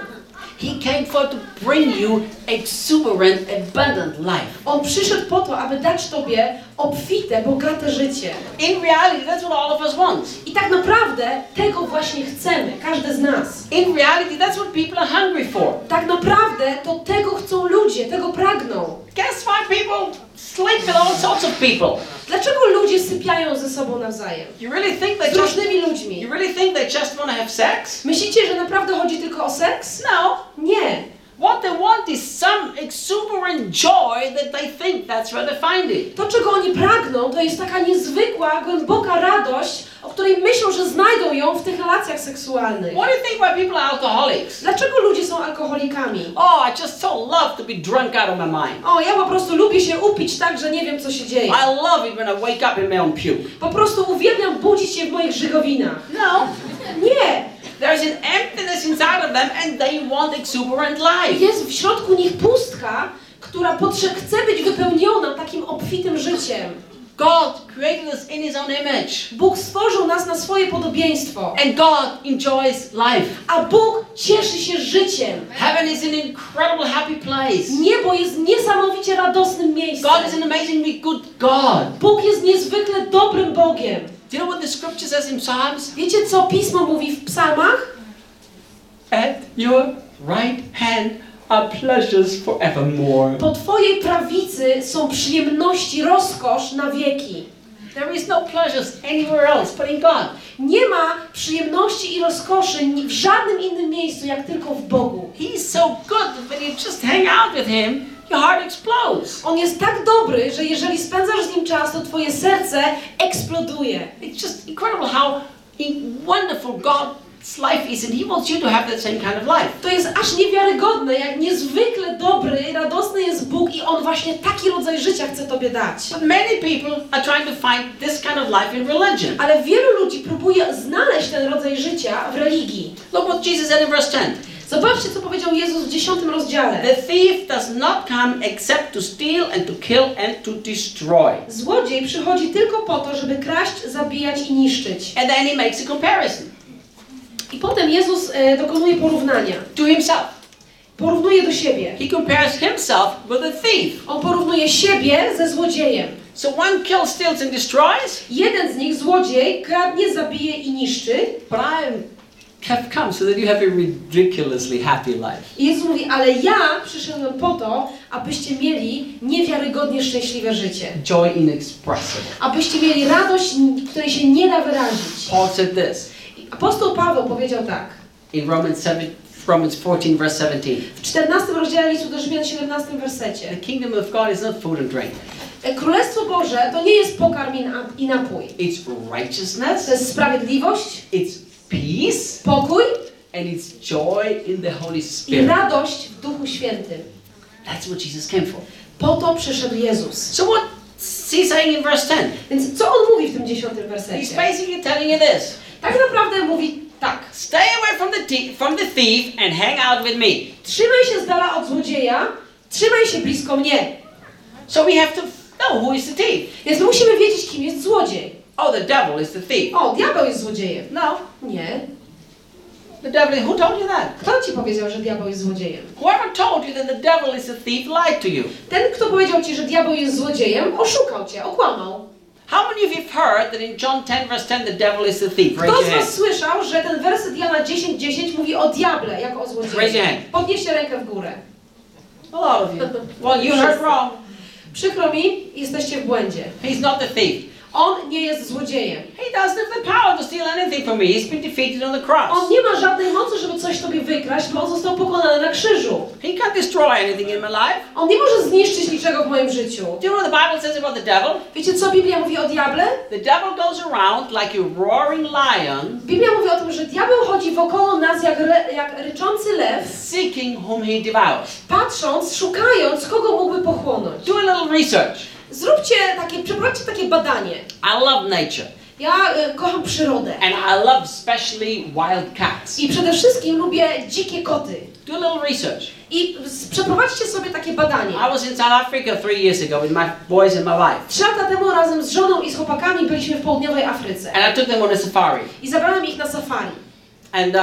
He came for to bring you exuberant, abundant life. On przyszedł po to, aby dać Tobie obfite, bogate życie. In reality, that's what all of us want. I tak naprawdę tego właśnie chcemy, każdy z nas. In reality, that's what people are hungry for. Tak naprawdę to tego chcą ludzie, tego pragną. Guess why people sleep with all sorts of people? Dlaczego ludzie sypiają ze sobą nawzajem? You really think they Z just różnymi ludźmi. you really think they just want to have sex? Myślicie, że naprawdę chodzi tylko o seks? No. Nie. What they want is some exuberant joy that they think that's where they find it. To, czego oni pragną, to jest taka niezwykła, głęboka radość, o której myślą, że znajdą ją w tych relacjach seksualnych. What do you think why people are alcoholics? Dlaczego ludzie są alkoholikami? Oh, I just so love to be drunk out of my mind. O, ja po prostu lubię się upić tak, że nie wiem, co się dzieje. I love it when I wake up in my own puke. Po prostu uwielbiam budzić się w moich żygowinach. No. Nie! There's an emptiness inside of them and they want exuberant life. Jest w środku nich pustka, która potrze- chce być wypełniona takim obfitym życiem. God created us in His own image. Bóg stworzył nas na swoje podobieństwo, And God enjoys life. a Bóg cieszy się życiem. Heaven is an incredible happy place. Niebo jest niesamowicie radosnym miejscem. God is an amazingly good God. Bóg jest niezwykle dobrym Bogiem. Do you know what the scripture says in Psalms? Wiecie, co Pismo mówi w psalmach? At your right hand are pleasures forevermore. Po Twojej prawicy są przyjemności, rozkosz na wieki. There is no pleasures anywhere else but in God. Nie ma przyjemności i rozkoszy w żadnym innym miejscu, jak tylko w Bogu. He's so good that when you just hang out with Him, your heart explodes. On jest tak dobry, że jeżeli spędzasz z Nim czas, to Twoje serce eksploduje. It's just incredible how wonderful God's to jest aż niewiarygodne, jak niezwykle dobry, radosny jest Bóg i On właśnie taki rodzaj życia chce Tobie dać. But many people are trying to find this kind of life in religion. Ale wielu ludzi próbuje znaleźć ten rodzaj życia w religii. Look what Jesus said in verse 10. Zobaczcie, co powiedział Jezus w dziesiątym rozdziale. The thief does not come except to steal and to kill and to destroy. Złodziej przychodzi tylko po to, żeby kraść, zabijać i niszczyć. And then he makes a comparison I potem Jezus e, dokonuje porównania. to himself. Porównuje do siebie. He compares himself with a thief. On porównuje siebie ze złodziejem. So one kills, steals, and destroys, Jeden z nich, złodziej, kradnie, zabije i niszczy. but I am have come so that you have a ridiculously happy life. I Jezus mówi, ale ja przyszedłem po to, abyście mieli niewiarygodnie szczęśliwe życie. Joy inexpressible. Abyście mieli radość, której się nie da wyrazić. Paul said this Apostoł Paweł powiedział tak. in Romans 7, Romans 14, verse 17. W 14 rozdziale listu do Rzymian 17 The wersecie. kingdom of God is not food and drink. E, Królestwo Boże to nie jest pokarm i na- i napój. It's righteousness, To jest sprawiedliwość, it's peace, pokój and it's joy in the Holy i Spirit. radość w Duchu Świętym. That's what Jesus came for. Po to przyszedł Jezus. So what's he saying in verse 10? Więc co on mówi w tym dziesiątym He's wersecie? basically telling you this. Tak naprawdę mówi tak. Stay away from the, from the thief and hang out with me. Trzymaj się z dala od złodzieja, trzymaj się blisko mnie. So we have to know who is the thief. Więc my musimy wiedzieć, kim jest złodziej. Oh, the devil is the thief. O, diabeł jest złodziejem. No, Nie. the devil. Who told you that? Kto ci powiedział, że diabeł jest złodziejem? Whoever told you that the devil is a thief lied to you. Ten, kto powiedział ci, że diabeł jest złodziejem, oszukał cię, okłamał. How many of you have heard that in John 10 verse 10 the devil is the thief? Raise Kto z was słyszał, że ten werset Jana 10:10 mówi o diable jako o Raise your złodzieju? hand. Podnieście rękę w górę. A lot of you. Well, you heard wrong. Przykro mi, jesteście w błędzie. He's not the thief. On nie jest złodziejem. He doesn't have the power to steal anything from me. He's been defeated on the On cross. nie ma żadnej mocy, żeby coś tobie wykraść, bo on został pokonany na krzyżu. He can't destroy anything in my life. On nie może zniszczyć niczego w moim życiu. Do you know what the Bible says about the devil? Wiecie co Biblia mówi o diable? The devil goes around like a roaring lion, Biblia mówi o tym, że diabeł chodzi wokoło nas jak, re, jak ryczący lew, seeking whom he devours. patrząc, szukając, kogo mógłby pochłonąć. Do a little research. Zróbcie takie, przeprowadźcie takie badanie. I love nature, Ja e, kocham przyrodę. and I love especially wild cats. I przede wszystkim lubię dzikie koty. Do a little research. I przeprowadźcie sobie takie badanie. I was in South Africa three years ago with my boys and my wife, Trzy lata temu razem z żoną i z chłopakami byliśmy w południowej Afryce. and I took them on a safari. I zabrałem ich na safari. And uh,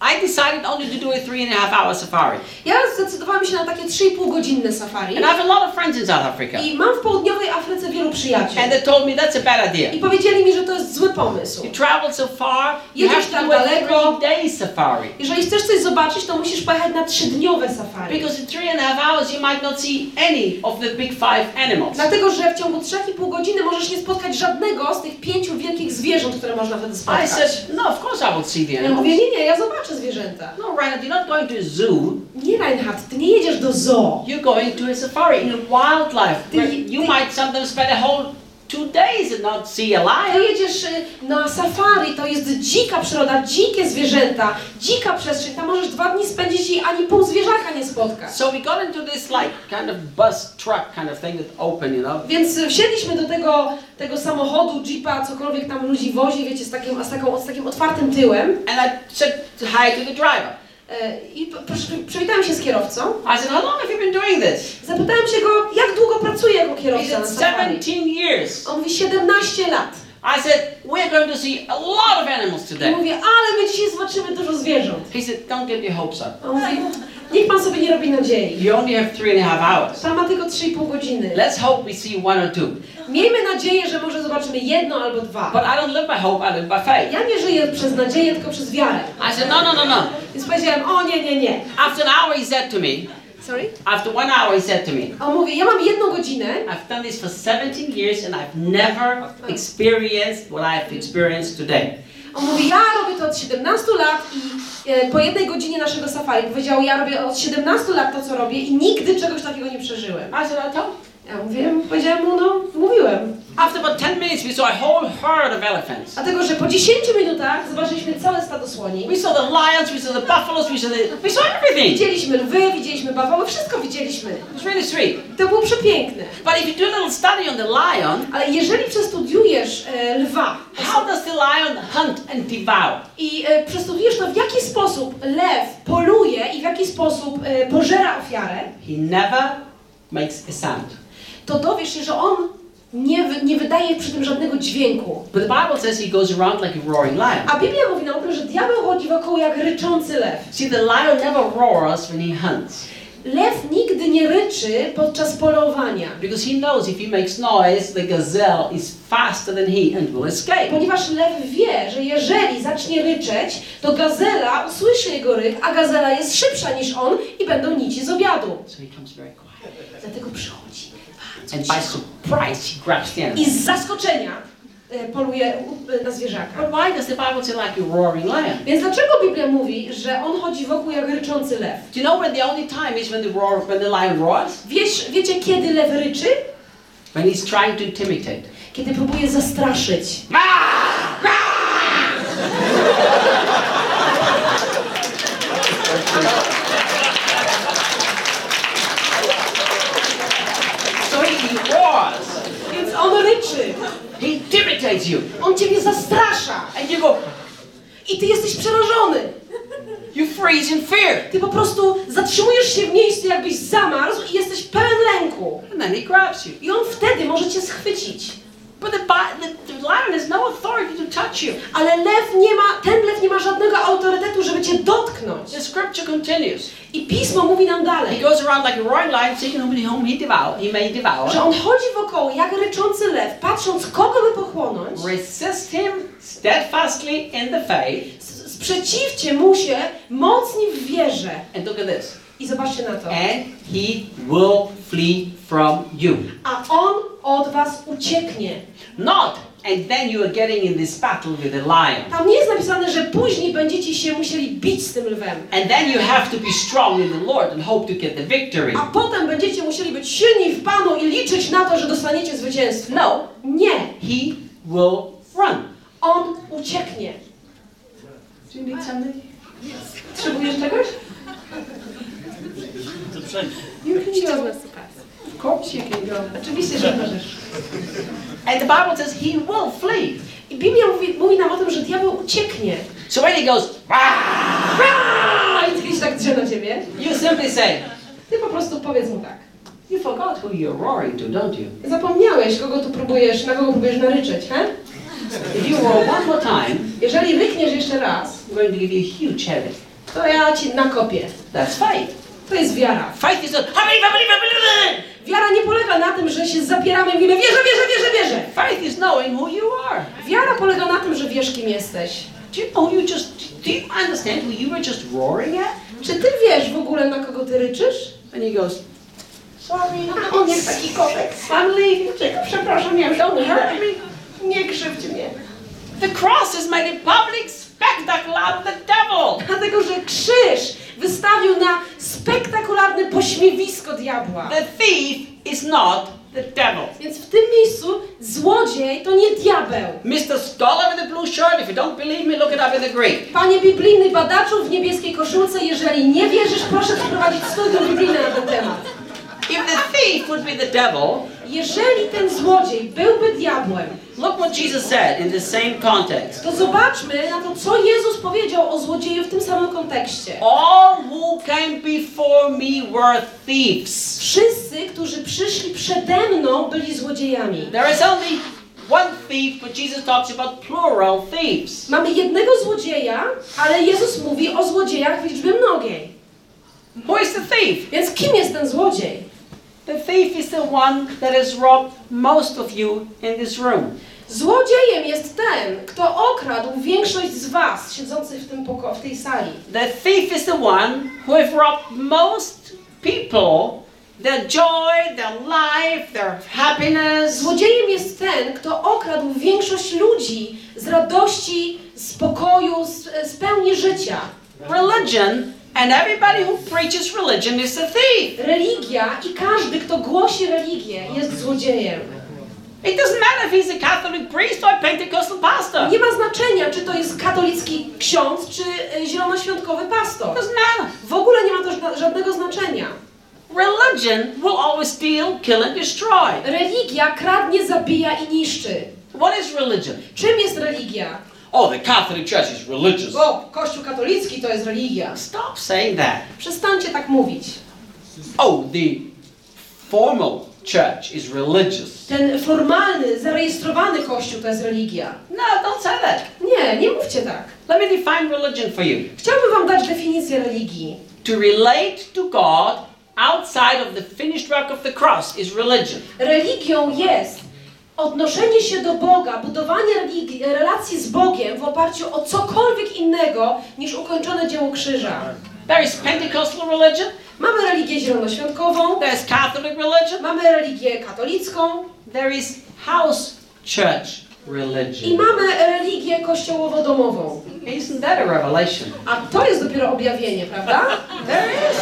I decided only to do a three and a half hour safari. Ja zdecydowałam się na takie 3,5 godzinne safari. And I have a lot of friends in South Africa, I mam w południowej Afryce wielu przyjaciół. and they told me that's a bad idea. I powiedzieli mi, że to jest zły pomysł. You travel so far, you have to tak do daleko. three day safari. Jeżeli chcesz coś zobaczyć, to musisz pojechać na trzydniowe safari. Because in three and a half hours you might not see any of the big five animals. Dlatego, że w ciągu 3,5 godziny możesz nie spotkać żadnego z tych pięciu wielkich zwierząt, które można wtedy I spotkać. said, no, of course I will see the Ja animals. mówię, nie, nie, ja zobaczę zwierzęta. No, Reinhard, you're not going to a zoo. Nie, Reinhard, ty nie jedziesz do zoo. You're going to a safari in wildlife. The- where you the- might sometimes spend a whole two days and not see a lion. jedziesz y, na safari, to jest dzika przyroda, dzikie zwierzęta, dzika przestrzeń. Tam możesz dwa dni spędzić i ani pół zwierzaka nie spotkać. So we got into this like kind of bus truck kind of thing that's open, you know. Więc y, wsiedliśmy do tego, tego samochodu, jeepa, cokolwiek tam ludzi wozi, wiecie, z takim, z, taką, z takim otwartym tyłem. And I said hi to the driver. E, I p- przy- przywitałem się z kierowcą. I said, How long have you been doing this? Zapytałem się go, jak długo pracuje jako He kierowca na said, safari. 17 years. On mówi 17 lat. I said, We're going to see a lot of animals I today. mówię, ale my dzisiaj zobaczymy dużo zwierząt. He said, Don't get your hopes up. Niech pan sobie nie robi nadziei. You only have three and a half hours. Pan ma tylko 3,5 godziny. Let's hope we see one or two. Miejmy nadzieję, że może zobaczymy jedno albo dwa. But I don't live by hope, I live by faith. Ja nie żyję przez nadzieję, tylko przez wiarę. I said, No, no, no, no. Więc powiedziałem, o nie, nie, nie. After an hour, he said to me, Sorry? after one hour, he said to me, on mówi, ja mam jedną godzinę, I've done this for 17 years and I've never experienced what I've experienced today. On mówi, ja robię to od 17 lat i e, po jednej godzinie naszego safari powiedział, ja robię od 17 lat to, co robię i nigdy czegoś takiego nie przeżyłem. I said, I told. Ja mówię, powiedziałem mu, no, mówiłem. After about 10 minutes, we saw a whole herd of elephants. Dlatego, że po 10 minutach zobaczyliśmy całe stado słoni. We saw the lions, we saw the buffaloes, we saw the, we saw everything. Widzieliśmy lwy, widzieliśmy bawoły, wszystko widzieliśmy. It was really sweet. To było przepiękne. But if you do a little study on the lion, Ale jeżeli przestudiujesz e, lwa how does the lion hunt and devour? i e, przestudiujesz to, w jaki sposób lew poluje i w jaki sposób e, pożera ofiarę, He never makes a sound. To dowiesz się, że on nie, nie wydaje przy tym żadnego dźwięku. But the Bible says he goes around like a roaring lion. A Biblia mówi nam że diabeł chodzi wokół jak ryczący lew. See, the lion never roars when he hunts. Lew nigdy nie ryczy podczas polowania, Because he knows if he makes noise, the gazelle is faster than he and will escape. ponieważ lew wie, że jeżeli zacznie ryczeć, to gazela usłyszy jego ryk, a gazela jest szybsza niż on i będą nici z obiadu. So he comes very quiet. Dlatego przychodzi i z zaskoczenia e, poluje e, na zwierzaka. But why does the Bible say like a roaring lion? Więc dlaczego Biblia mówi, że on chodzi wokół jak ryczący lew? Do you know when the only time is when the roar, when the lion roars? Wiesz, wiecie kiedy lew ryczy? When he's trying to intimidate. Kiedy próbuje zastraszyć. So he roars. Ryczy. He intimidates you. On ciebie zastrasza. And you go, I ty jesteś przerażony. you freeze in fear. Ty po prostu zatrzymujesz się w miejscu, jakbyś zamarzł i jesteś pełen lęku. And then he grabs you. I on wtedy może cię schwycić. But the, bi- the, the lion has no authority to touch you. Ale lew nie ma, ten lew nie ma żadnego autorytetu, żeby cię dotknąć. The scripture continues. I pismo mówi nam He dalej, goes around like a roaring lion, seeking whom he devour. He may devour. że on chodzi wokoło jak ryczący lew, patrząc kogo by pochłonąć. Resist him steadfastly in the faith. Sprzeciwcie mu się mocni w wierze. And look at this. I zobaczcie na to. And he will flee from you. A on od was ucieknie. Not, and then you are getting in this battle with the lion. Tam nie jest napisane, że później będziecie się musieli bić z tym lwem. And then you have to be strong in the Lord and hope to get the victory. A potem będziecie musieli być silni w Panu i liczyć na to, że dostaniecie zwycięstwo. No, Nie. he will run. On ucieknie. Do you need something? Potrzebujesz czegoś? You can go. Of course you can go. Oczywiście, że możesz. And the Bible says he will flee. I Biblia mówi, mówi nam o tym, że diabeł ucieknie. So when he goes, "Rah!" A i kiedyś tak drze na ciebie. you simply say, Ty po prostu powiedz mu tak. you forgot who you're roaring to, don't you? Zapomniałeś, kogo tu próbujesz, na kogo próbujesz naryczeć, he? If you roar one more time, Jeżeli rykniesz jeszcze raz, I'm going to give you a huge headache. to ja ci nakopię. That's faith. To jest wiara. Faith is not. Wiara nie polega na tym, że się zapieramy i mówimy wierzę, wierzę, wierzę, wierzę. Faith is knowing who you are. Wiara polega na tym, że wiesz, kim jesteś. Do you know you just, do you understand who you were just roaring at? Czy ty wiesz w ogóle, na kogo ty ryczysz? And he goes, sorry, A on jest taki kotek. I'm leaving. Przepraszam, ja don't hurt me. Nie krzywdź mnie. the cross has made public the devil. Dlatego, że krzyż wystawił na spektakularne pośmiewisko diabła. The thief is not the devil. Więc w tym miejscu złodziej to nie diabeł. Mr. Scholar with the blue shirt, if you don't believe me, look it up in the Greek. Panie biblijny badaczu w niebieskiej koszulce, jeżeli nie wierzysz, proszę przeprowadzić studium biblijne na ten temat. If the thief would be the devil, Jeżeli ten złodziej byłby diabłem, Look what Jesus said in the same context. To zobaczmy na to, co Jezus powiedział o złodzieju w tym samym kontekście. All who came before me were thieves. Wszyscy, którzy przyszli przede mną, byli złodziejami. There is only one thief, but Jesus talks about plural thieves. Mamy jednego złodzieja, ale Jezus mówi o złodziejach w liczbie mnogiej. Who is the thief? Więc kim jest ten złodziej? The thief is the one that has robbed most of you in this room. Złodziejem jest ten, kto okradł większość z was siedzących w, tym poko- w tej sali. The thief is the one who have robbed most people their joy, their life, their happiness. Złodziejem jest ten, kto okradł większość ludzi z radości, spokoju, z, z pełni życia. Religion and everybody who preaches religion is a thief. Religia i każdy, kto głosi religię, jest złodziejem. It doesn't matter if he's a Catholic priest or a Pentecostal pastor. Nie ma znaczenia, czy to jest katolicki ksiądz, czy y, zielonoświątkowy pastor. doesn't matter. W ogóle nie ma to ża- żadnego znaczenia. Religion will always steal, kill, and destroy. Religia kradnie, zabija i niszczy. What is religion? Czym jest religia? Oh, the Catholic Church is religious. O, Kościół katolicki to jest religia. Stop saying that. Przestańcie tak mówić. Oh, the formal church is religious. Ten formalny, zarejestrowany Kościół to jest religia. No, don't say that. Nie, nie mówcie tak. Let me define religion for you. Chciałbym wam dać definicję religii. To relate to God outside of the finished work of the cross is religion. Religią jest odnoszenie się do Boga, budowanie religi- relacji z Bogiem w oparciu o cokolwiek innego niż ukończone dzieło krzyża. There is Pentecostal religion, Mamy religię zielonoświątkową, there's Catholic religion, mamy religię katolicką there is house church i religion. mamy religię kościołowo-domową. Isn't that a revelation? A to jest dopiero objawienie, prawda? [LAUGHS] There is.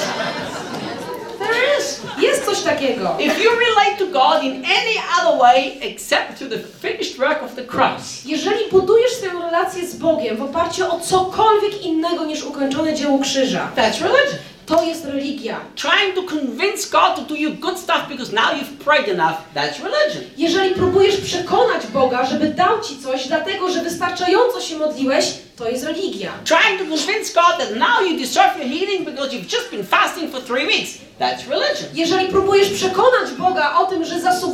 There is. Jest coś takiego. If you relate to God in any other way except through the finished work of the cross, Jeżeli budujesz swoją relację z Bogiem w oparciu o cokolwiek innego niż ukończone dzieło krzyża, that's religion. To jest religia. Trying to convince God to do you good stuff because now you've prayed enough, that's religion. Jeżeli próbujesz przekonać Boga, żeby dał ci coś, dlatego że wystarczająco się modliłeś, to jest religia. Trying to convince God that now you deserve your healing because you've just been fasting for three weeks, that's religion. Jeżeli próbujesz przekonać Boga o tym, że zasługujesz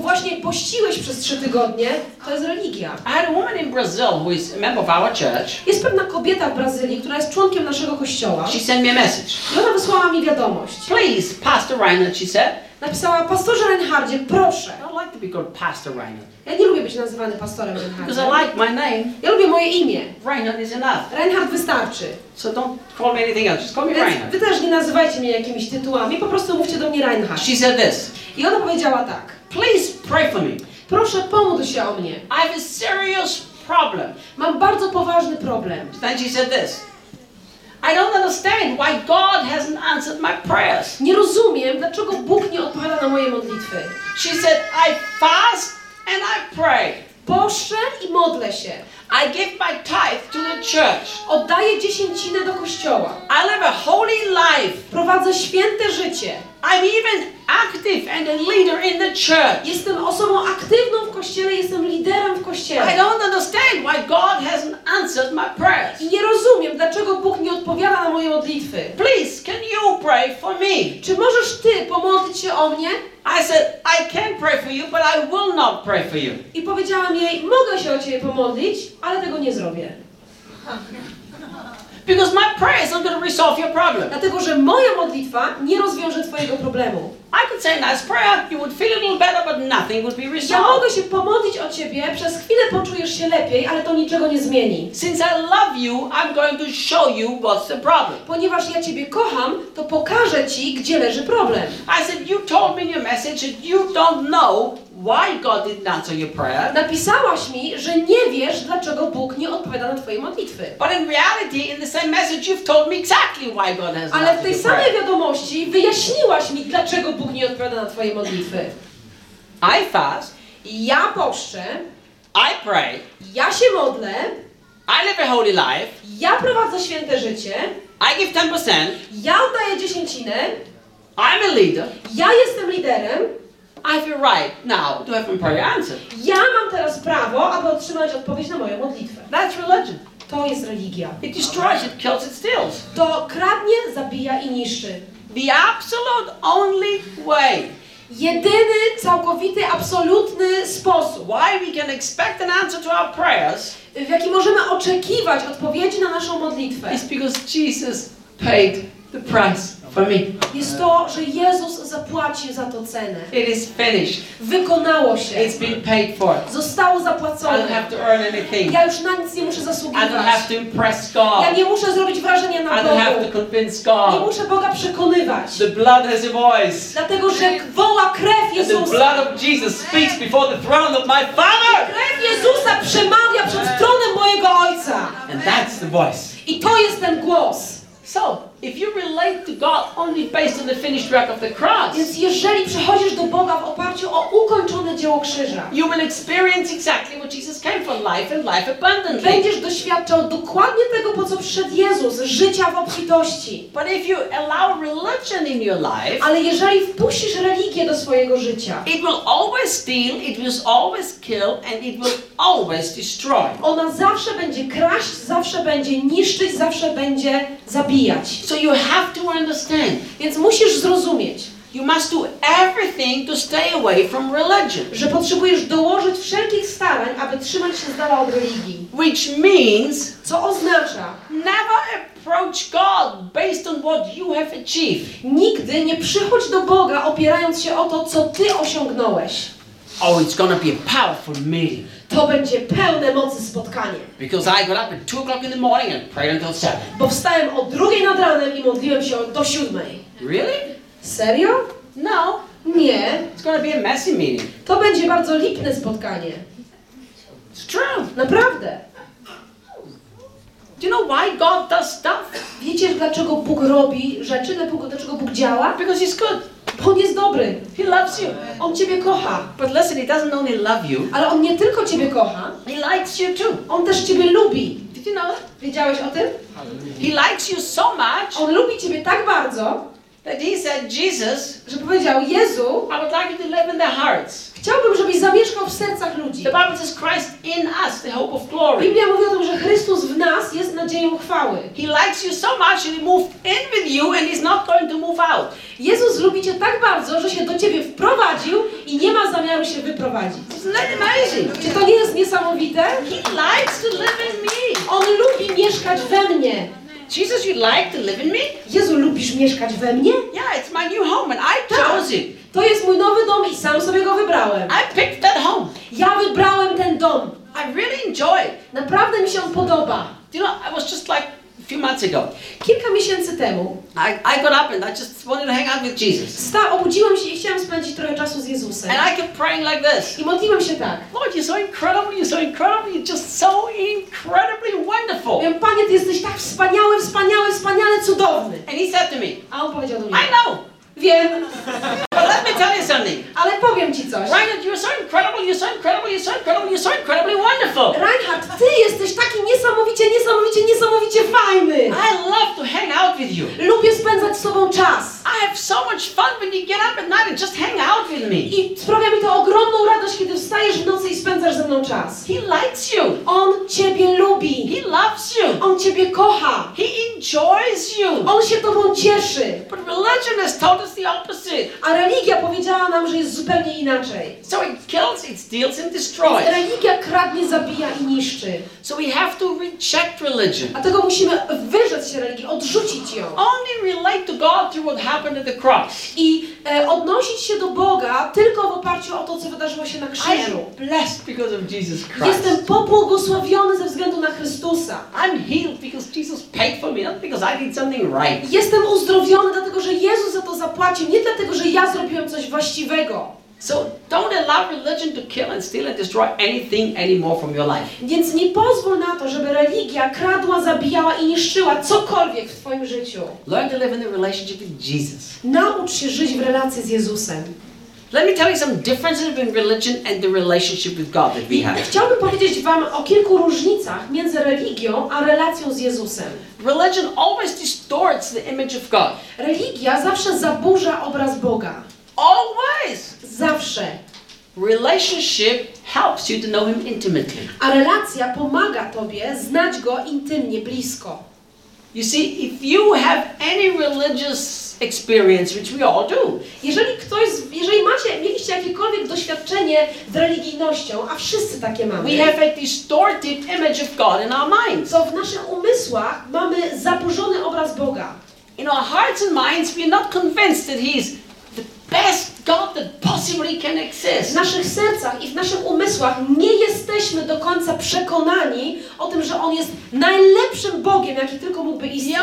właśnie pościłeś przez trzy tygodnie, to jest religia. I had a woman in Brazil who is a member of our church. Jest pewna kobieta w Brazylii, która jest członkiem naszego kościoła She sent me a message. i ona wysłała mi wiadomość. Please, Pastor Reinhardt, she said. Napisała, pastorze Reinhardzie, proszę. I don't like to be called Pastor Reinhardt Ja nie lubię być nazywany pastorem because I Reinhardem. like my name. Ja lubię moje imię. Reinhardt is enough. Reinhard wystarczy. So don't call me anything else. Just call me Więc Reinhardt. wy też nie nazywajcie mnie jakimiś tytułami, po prostu mówcie do mnie Reinhard. She said this. I ona powiedziała tak. Please pray for me. Proszę pomódl się o mnie. I have a serious problem. Mam bardzo poważny problem. Then she said this. I don't understand why God hasn't answered my prayers. Nie rozumiem, dlaczego Bóg nie odpowiada na moje modlitwy. She said, I fast and I pray. Poszczę i modlę się. I give my tithe to the church. Oddaję dziesięcinę do kościoła. I live a holy life. Prowadzę święte życie. I'm even active and a leader in the church. Jestem osobą aktywną w kościele, jestem liderem w I kościele. don't understand why God hasn't answered my prayers. I nie rozumiem, dlaczego Bóg nie odpowiada na moje modlitwy. Please, can you pray for me? Czy możesz Ty pomodlić się o mnie? I said, I can pray for you, but I will not pray for you. I powiedziałam jej, mogę się o Ciebie pomodlić, ale tego nie zrobię. [LAUGHS] Because my are going to resolve your problem. Dlatego, że moja modlitwa nie rozwiąże Twojego problemu. I could say nice prayer, you would feel a little better, but nothing would be Ja resolved. mogę się pomodlić o Ciebie, przez chwilę poczujesz się lepiej, ale to niczego nie zmieni. Since I love you, I'm going to show you what's the problem. Ponieważ ja Ciebie kocham, to pokażę Ci, gdzie leży problem. I said, You told me in your message that you don't know why God didn't answer your prayer. Napisałaś mi, że nie wiesz, dlaczego Bóg nie odpowiada na Twoje modlitwy. But in reality, in the same message, you've told me exactly why God hasn't Ale w tej samej wiadomości wyjaśniłaś mi, dlaczego Bóg nie odpowiada na Twoje modlitwy. I fast, Ja poszczę, I pray, ja się modlę, I live a holy life, ja prowadzę święte życie, I give 10%, ja oddaję dziesięcinę, I'm a leader, ja jestem liderem, I feel right now to have my prayer answered. Ja mam teraz prawo, aby otrzymać odpowiedź na moją modlitwę. That's religion. To jest religia. It destroys, it kills, it steals. To kradnie, zabija i niszczy. The absolute only way Jedyny, całkowity, absolutny sposób, why we can expect an answer to our prayers w jaki możemy oczekiwać odpowiedzi na naszą modlitwę, is because Jesus paid the price for me. jest to, że Jezus zapłacił za to cenę. It is finished. Wykonało się. It's been paid for. Zostało I don't zapłacone. have to earn anything. Ja już na nic nie muszę I don't zasługiwać. have to impress Ja God. nie muszę zrobić wrażenia I na don't have to Bogu. convince Nie God. muszę Boga przekonywać. The blood has a voice. Dlatego, że woła krew And the Jezusa. blood of Jesus speaks before the throne of my Father. Krew Jezusa przemawia przed tronem mojego Ojca. And that's the voice. I to jest ten głos. So, if you relate to God only based on the finished work of the cross, Więc jeżeli przychodzisz do Boga w oparciu o ukończone dzieło krzyża, you will experience exactly what Jesus came for life and life abundantly. będziesz doświadczał dokładnie tego, po co przyszedł Jezus, życia w obfitości. But if you allow religion in your life, Ale jeżeli wpuścisz religię do swojego życia, it will always steal, it will always kill, and it will always destroy. ona zawsze będzie kraść, zawsze będzie niszczyć, zawsze będzie zabijać. So you have to understand, Więc musisz zrozumieć, you must do everything to stay away from religion, że potrzebujesz dołożyć wszelkich starań, aby trzymać się z dala od religii. which means Co oznacza, never approach God based on what you have achieved. nigdy nie przychodź do Boga opierając się o to, co Ty osiągnąłeś. Oh, it's gonna be a powerful meeting To będzie pełne mocy spotkanie. because I got up at 2 o'clock in the morning and prayed until 7. Bo wstałem o drugiej nad ranem i modliłem się do siódmej. Really? Serio? No, Nie. it's gonna be a messy meeting. To będzie bardzo lipne spotkanie. It's true. Naprawdę. Do you know why God does stuff? Wiecie, dlaczego Bóg robi rzeczy? Dlaczego dlaczego Bóg działa? Because He's good. On jest dobry. He loves you. On Ciebie kocha. But listen, He doesn't only love you, Ale On nie tylko Ciebie kocha, He likes you too. On też Ciebie lubi. Did you know? Wiedziałeś o tym? He likes you so much On lubi Ciebie tak bardzo, that He said, Jesus, że powiedział, Jezu, I would like you to live in their hearts. Chciałbym, żebyś zamieszkał w sercach ludzi. The Bible says Christ in us, the hope of glory. Biblia mówi o tym, że Chrystus w nas jest nadzieją chwały. He likes you so much that He moved in with you and He's not going to move out. Jezus lubi Cię tak bardzo, że się do Ciebie wprowadził i nie ma zamiaru się wyprowadzić. Isn't that amazing? Czy to nie jest niesamowite? He likes to live in me. On lubi mieszkać we mnie. Jesus, you'd like to live in me? Jezu, lubisz mieszkać we mnie? Yeah, it's my new home and I Tak. chose it. To jest mój nowy dom i sam sobie go wybrałem. I picked that home. Ja wybrałem ten dom. I really enjoy it. Naprawdę mi się on podoba. You know, I was just like few months ago. Kilka miesięcy temu I, I got up and I just wanted to hang out with Jesus. sta obudziłam się i chciałam spędzić trochę czasu z Jezusem. And I kept praying like this. I modliłam się tak. Lord, you're so incredible, you're so incredible, you're just so incredibly wonderful. Mówię, Panie, Ty jesteś tak wspaniały, wspaniały, wspaniale cudowny. And he said to me, A on powiedział do mnie, I know, wiem, let me tell you something. ale powiem Ci coś. Reinhard, you're so incredible, you're so incredible, you're so incredible, you're so incredibly wonderful. Reinhard, Ty jesteś taki niesamowicie, niesamowicie, niesamowicie fajny. I love to hang out with you. Lubię spędzać z Tobą czas. I have so much fun when you get up at night and just hang out with me. I sprawia mi to ogromną radość, kiedy wstajesz w nocy i spędzasz ze mną czas. He likes you. On Ciebie lubi. He loves you. On Ciebie kocha. He enjoys you. On się Tobą cieszy. But religion has told us the opposite. A religia powiedziała nam, że jest zupełnie inaczej. So it kills, it steals, and destroys. Religia kradnie, zabija i niszczy. So we have to reject religion. Dlatego musimy wyrzec się religii, odrzucić ją. Only relate to God through what happened at the cross. I e, odnosić się do Boga tylko w oparciu o to, co wydarzyło się na I krzyżu. am blessed because of Jesus Christ. Jestem pobłogosławiony ze względu na Chrystusa. I'm healed because Jesus paid for me, not because I did something right. Jestem uzdrowiony dlatego, że Jezus za to zapłacił, nie dlatego, że ja zrobiłem coś właściwego. So don't allow religion to kill and steal and destroy anything anymore from your life. Więc nie pozwól na to, żeby religia kradła, zabijała i niszczyła cokolwiek w Twoim życiu. Learn to live in a relationship with Jesus. Naucz się żyć w relacji z Jezusem. Let me tell you some differences between religion and the relationship with God that we have. chciałbym powiedzieć Wam o kilku różnicach między religią a relacją z Jezusem. Religion always distorts the image of God. Religia zawsze zaburza obraz Boga. Always. Zawsze. Relationship helps you to know Him intimately. A relacja pomaga tobie znać go intymnie, blisko. You see, if you have any religious experience, which we all do, Jeżeli ktoś, jeżeli macie, mieliście jakiekolwiek doświadczenie z religijnością, a wszyscy takie mamy, we have a distorted image of God in our minds. to w naszych umysłach mamy zaburzony obraz Boga. In our hearts and minds, we're not convinced that He's the W naszych sercach i w naszych umysłach nie jesteśmy do końca przekonani o tym, że On jest najlepszym Bogiem, jaki tylko mógłby istnieć.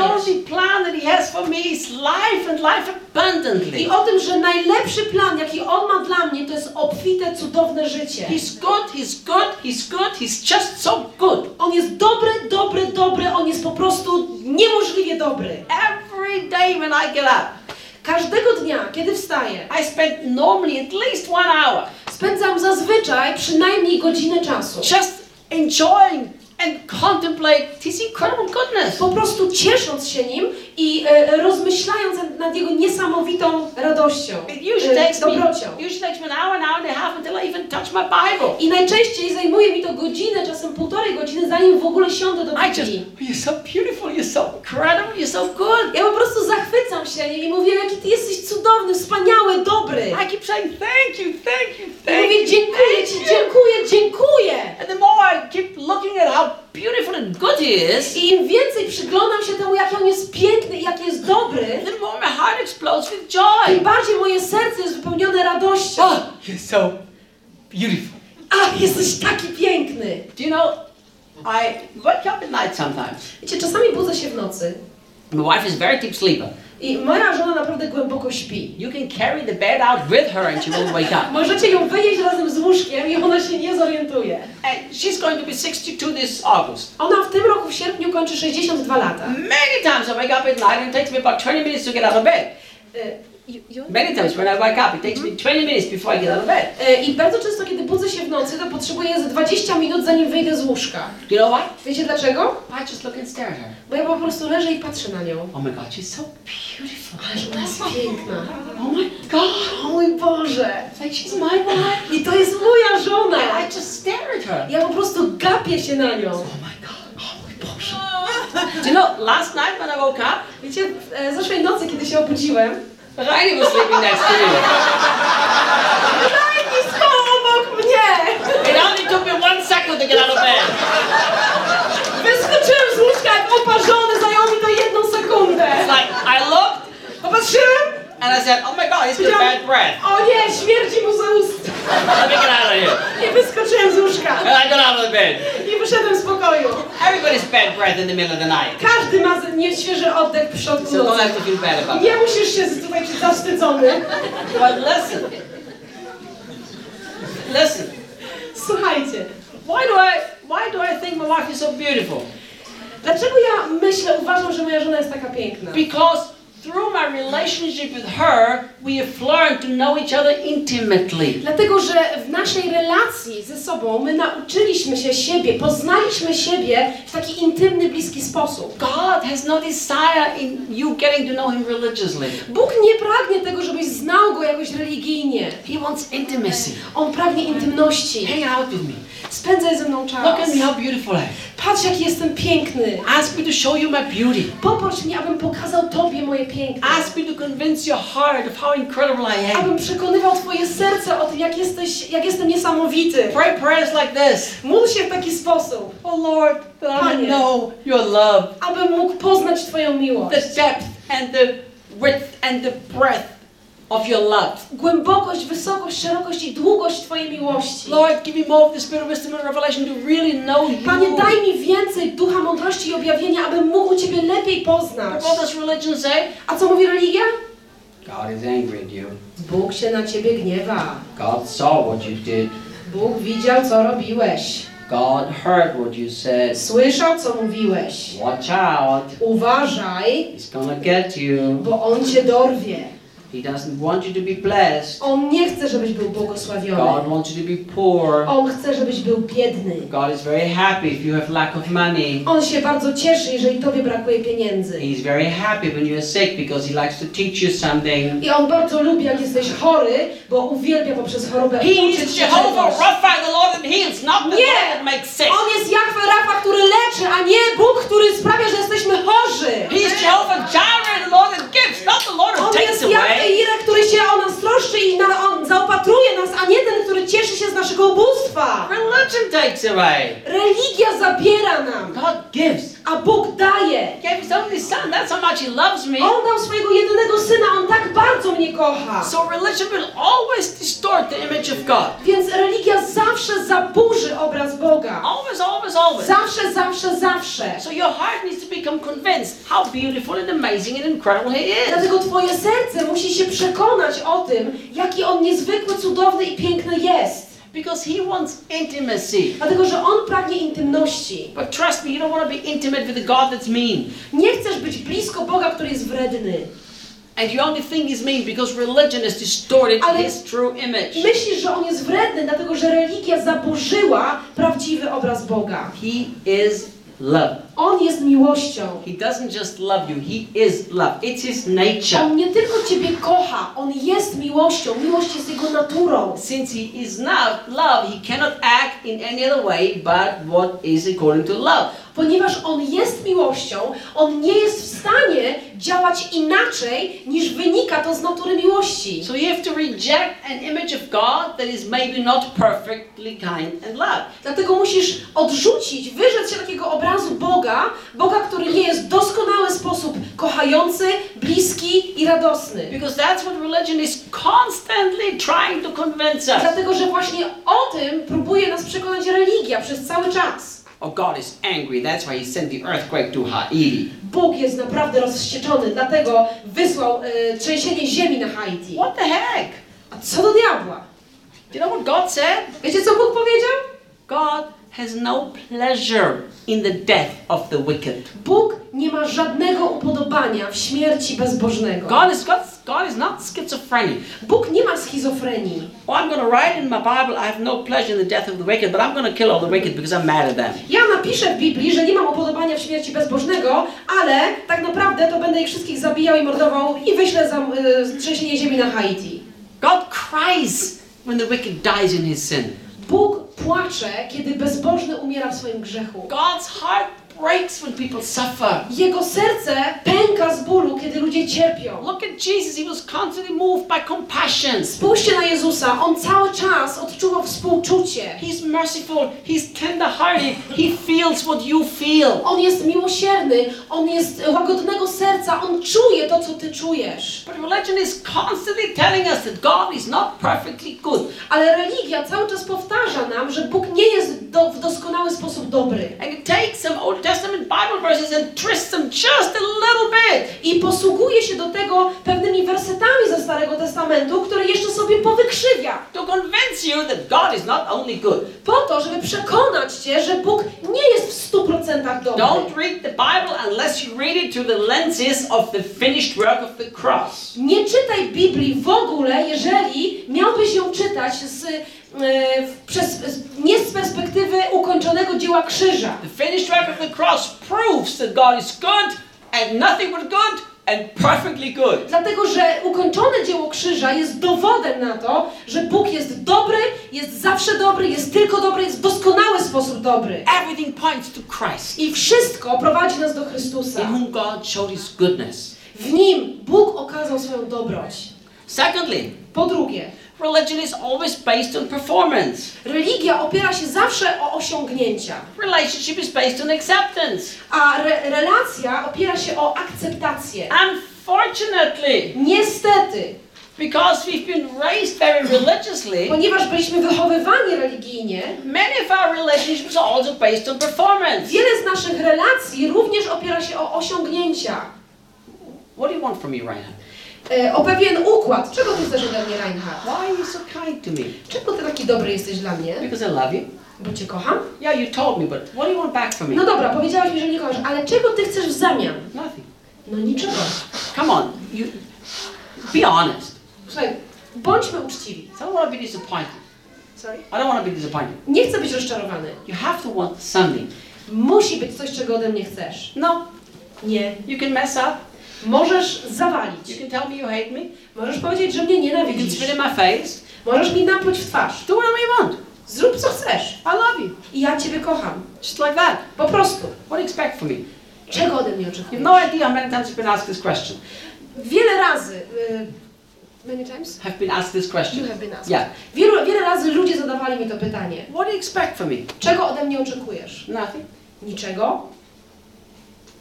I o tym, że najlepszy plan, jaki On ma dla mnie, to jest obfite, cudowne życie. He's good, He's good, He's good, He's just so good. On jest dobry, dobry, dobry, On jest po prostu niemożliwie dobry. Every day when I get up, Każdego dnia, kiedy wstaję, I spend normally at least one hour spędzam zazwyczaj przynajmniej godzinę czasu. just enjoying and contemplate His incredible goodness. Po prostu ciesząc się nim i e, rozmyślając nad- jego niesamowitą radością, e, dobrocią. I. I najczęściej zajmuje mi to godzinę, czasem półtorej godziny, zanim w ogóle siądę do I Biblii. you're so beautiful, you're so incredible, you're so good. Ja po prostu zachwycam się nim i mówię, jaki ty jesteś cudowny, wspaniały, dobry. I keep saying thank you, thank you, I thank mówię, you. dziękuję ci, you." dziękuję, dziękuję. And the more I keep looking at how beautiful and good He is, I im więcej przyglądam się temu, jaki on jest piękny i jaki jest dobry, [LAUGHS] the more my heart explodes with tym joy. bardziej moje serce jest wypełnione radością. Oh, you're so beautiful. A, jesteś taki piękny. Do you know, I wake up at night sometimes. Wiecie, czasami budzę się w nocy My wife is very deep sleeper. I moja żona naprawdę głęboko śpi. You can carry the bed out with her and she won't wake up. [LAUGHS] Możecie ją wynieść razem z łóżkiem i ona się nie zorientuje. And she's going to be 62 this August. Ona w tym roku w sierpniu kończy 62 lata. Many times I wake up at night and it takes me about 20 minutes to get out of bed. Many times when I wake up, it takes me 20 minutes before I get out of bed. e, I bardzo często, kiedy budzę się w nocy, to potrzebuję ze 20 minut, zanim wyjdę z łóżka. You know why? Wiecie dlaczego? I just look and stare at her. Bo ja po prostu leżę i patrzę na nią. Oh my God, she's so beautiful. Ależ ona jest piękna. Oh my God, O mój Boże! like she's my wife. I to jest moja żona! I just stare at her. Ja po prostu gapię się na nią. Oh my God, oh mój Boże. Do you know, last night when I woke up, Wiecie, e, zeszłej nocy, kiedy się obudziłem, Rainy was sleeping next to me. Lajki spał obok mnie! It only took me one second to get out of bed. Wyskoczyłem z łóżka jak oparzony, zajęło mi to jedną sekundę. It's like, I looked Popatrzyłem, and I said, oh my God, he's got bad breath. o nie, śmierdzi mu z ust. Let me get out of here. I wyskoczyłem z łóżka. And I got out of the bed. I wyszedłem z pokoju. Everybody's bad breath in the middle of the night. Każdy ma nieświeży oddech w środku So don't have to feel bad about Nie musisz się tutaj czuć zawstydzony. But listen. Listen. Słuchajcie, Why do I why do I think my wife is so beautiful? dlaczego ja myślę, uważam, że moja żona jest taka piękna? Because through my relationship with her, we have learned to know each other intimately. Dlatego, że w naszej relacji ze sobą my nauczyliśmy się siebie, poznaliśmy siebie w taki intymny, bliski sposób. God has no desire in you getting to know him religiously. Bóg nie pragnie tego, żebyś znał Go jakoś religijnie. He wants intimacy. On pragnie intymności. Hang out with me. Spędzaj ze mną Look czas. at me how beautiful I am. Patrz, jaki jestem piękny. Ask me to show you my beauty. Popatrz mnie, abym pokazał Tobie moje piękno. Ask me to convince your heart of how incredible I am. Abym przekonywał Twoje serce o tym, jak, jesteś, jak jestem niesamowity. Pray prayers like this. Módl się w taki sposób, Oh Lord, that I may Panie. know your love, abym mógł poznać Twoją the miłość. depth and the width and the breadth of your love. Głębokość, wysokość, szerokość i długość Twojej miłości. Lord, give me more of the spirit of wisdom and revelation to really know you. Panie, daj mi więcej ducha mądrości i objawienia, abym mógł Ciebie lepiej poznać. What does religion say? A co mówi religia? God is angry at you. Bóg się na Ciebie gniewa. God saw what you did. Bóg widział, co robiłeś. God heard what you said. Słyszał, co mówiłeś. Watch out. Uważaj, He's gonna get you. bo On Cię dorwie. He doesn't want you to be blessed. On nie chce, żebyś był God błogosławiony. wants you to be poor. On chce, żebyś był biedny. God is very happy if you have lack of money. On się bardzo cieszy, jeżeli tobie brakuje pieniędzy. He's very happy when you're sick because he likes to teach you something. I on bardzo lubi, jak jesteś chory, bo uwielbia poprzez chorobę He is Jehovah. Rapha, the Lord that heals, not the Nie. Lord that makes sick. On jest Jahwe Rafa, który leczy, a nie Bóg, który sprawia, że jesteśmy chorzy. He is Jehovah Jireh, the Lord that gives, not the Lord who On takes jest Jahwe away. Który się o nas troszczy i na, on zaopatruje nas, a nie ten, który cieszy się z naszego ubóstwa. Religion takes away. Religia zabiera nam, God gives. a Bóg daje. He gave his only son. That's how much he loves me. On dał swojego jedynego syna, on tak bardzo mnie kocha. So religion will always distort the image of God. Więc religia zawsze zaburzy obraz Boga. Always, always, always. Zawsze, zawsze, zawsze. So your heart needs to become convinced how beautiful and amazing and incredible He is. Dlatego twoje serce musi się przekonać o tym, jaki on niezwykły, cudowny i piękny jest. Because He wants intimacy. Dlatego, że on pragnie intymności. But trust me, you don't want to be intimate with a God that's mean. Nie chcesz być blisko Boga, który jest wredny. And you only think He's mean because religion has distorted Ale- His true image. Myślisz, że on jest wredny, dlatego że religia zaburzyła prawdziwy obraz Boga. He is love. On jest miłością. He doesn't just love you, He is love. It's His nature. On nie tylko Ciebie kocha, On jest miłością. Miłość jest Jego naturą. Since He is not love, He cannot act in any other way but what is according to love. Ponieważ On jest miłością, On nie jest w stanie działać inaczej niż wynika to z natury miłości. So you have to reject an image of God that is maybe not perfectly kind and love. Dlatego musisz odrzucić, wyrzec się takiego obrazu Boga, Boga, który nie jest w doskonały sposób kochający, bliski i radosny. Because that's what religion is constantly trying to convince us. Dlatego, że właśnie o tym próbuje nas przekonać religia przez cały czas. Oh, God is angry. That's why He sent the earthquake to Haiti. Bóg jest naprawdę rozwścieczony, dlatego wysłał e, trzęsienie ziemi na Haiti. What the heck? A co do diabła? Do you know what God said? Wiecie, co Bóg powiedział? God has no pleasure in the death of the wicked. Bóg nie ma żadnego upodobania w śmierci bezbożnego. God is God, God is not schizophrenic. Bóg nie ma schizofrenii. Oh, I'm going to write in my Bible, I have no pleasure in the death of the wicked, but I'm going to kill all the wicked because I'm mad at them. Ja napiszę w Biblii, że nie mam upodobania w śmierci bezbożnego, ale tak naprawdę to będę ich wszystkich zabijał i mordował i wyślę za y, trzęsienie ziemi na Haiti. God cries when the wicked dies in his sin. Bóg płacze, kiedy bezbożny umiera w swoim grzechu. God's heart breaks when people suffer. Jego serce pęka z bólu, kiedy ludzie cierpią. Look at Jesus, he was constantly moved by compassion. Spójrzcie na Jezusa, On cały czas odczuwał współczucie. He's merciful, he's tender-hearted, he feels what you feel. On jest miłosierny, On jest łagodnego serca, On czuje to, co Ty czujesz. But religion is constantly telling us that God is not perfectly good. Ale religia cały czas powtarza nam, że Bóg nie jest do, w doskonały sposób dobry. And it takes some Old Testament Bible verses and twists them just a little bit. I posługuje się do tego pewnymi wersetami ze Starego Testamentu, które jeszcze sobie powykrzywia. to convince you that God is not only good. Po to, żeby przekonać Cię, że Bóg nie jest w 100% dobry. Don't read the Bible unless you read it through the lenses of the finished work of the cross. Nie czytaj Biblii w ogóle, jeżeli miałbyś ją czytać z, e, przez, nie z perspektywy ukończonego dzieła krzyża. The finished work of the cross proves that God is good and nothing but good and perfectly good. Dlatego, że ukończone dzieło krzyża jest dowodem na to, że Bóg jest dobry, jest zawsze dobry, jest tylko dobry, jest w doskonały sposób dobry. Everything points to Christ, I wszystko prowadzi nas do Chrystusa. in whom God showed his goodness. W nim Bóg okazał swoją dobroć. Secondly, Po drugie, religion is always based on performance. religia opiera się zawsze o osiągnięcia, Relationship is based on acceptance. a re relacja opiera się o akceptację. Unfortunately, Niestety, because we've been raised very religiously, ponieważ byliśmy wychowywani religijnie, many of our relationships are also based on performance. wiele z naszych relacji również opiera się o osiągnięcia, What do you want from me, Reinhard? e, o pewien układ. Czego ty chcesz ode mnie, Reinhard? Why are you so kind to me? Czego ty taki dobry jesteś dla mnie? Because I love you. Bo cię kocham? Yeah, you told me, but what do you want back from me? No dobra, powiedziałeś mi, że nie kochasz, ale czego ty chcesz w zamian? Nothing. No niczego. Come on, you. Be honest. Słuchaj, bądźmy uczciwi. I don't want to be disappointed. Sorry. I don't want to be disappointed. Nie chcę być rozczarowany. You have to want something. Musi być coś, czego ode mnie chcesz. No, Nie. you can mess up. Możesz You zawalić. can tell me you hate me. Możesz powiedzieć, że mnie You can nienawidzisz. spit in my face. Możesz mi napluć w twarz. Do whatever you want. Zrób co chcesz. I love you. I ja Ciebie kocham. Just like that. Po prostu. What do you expect from me? Czego ode mnie You oczekujesz? have no idea how many times I've been asked this question. Wiele razy. Y, many times? Have been asked this question. You have been asked. Yeah. Wielu, wiele razy ludzie zadawali mi to pytanie. What do you expect from me? Czego ode mnie oczekujesz? Nothing. Niczego?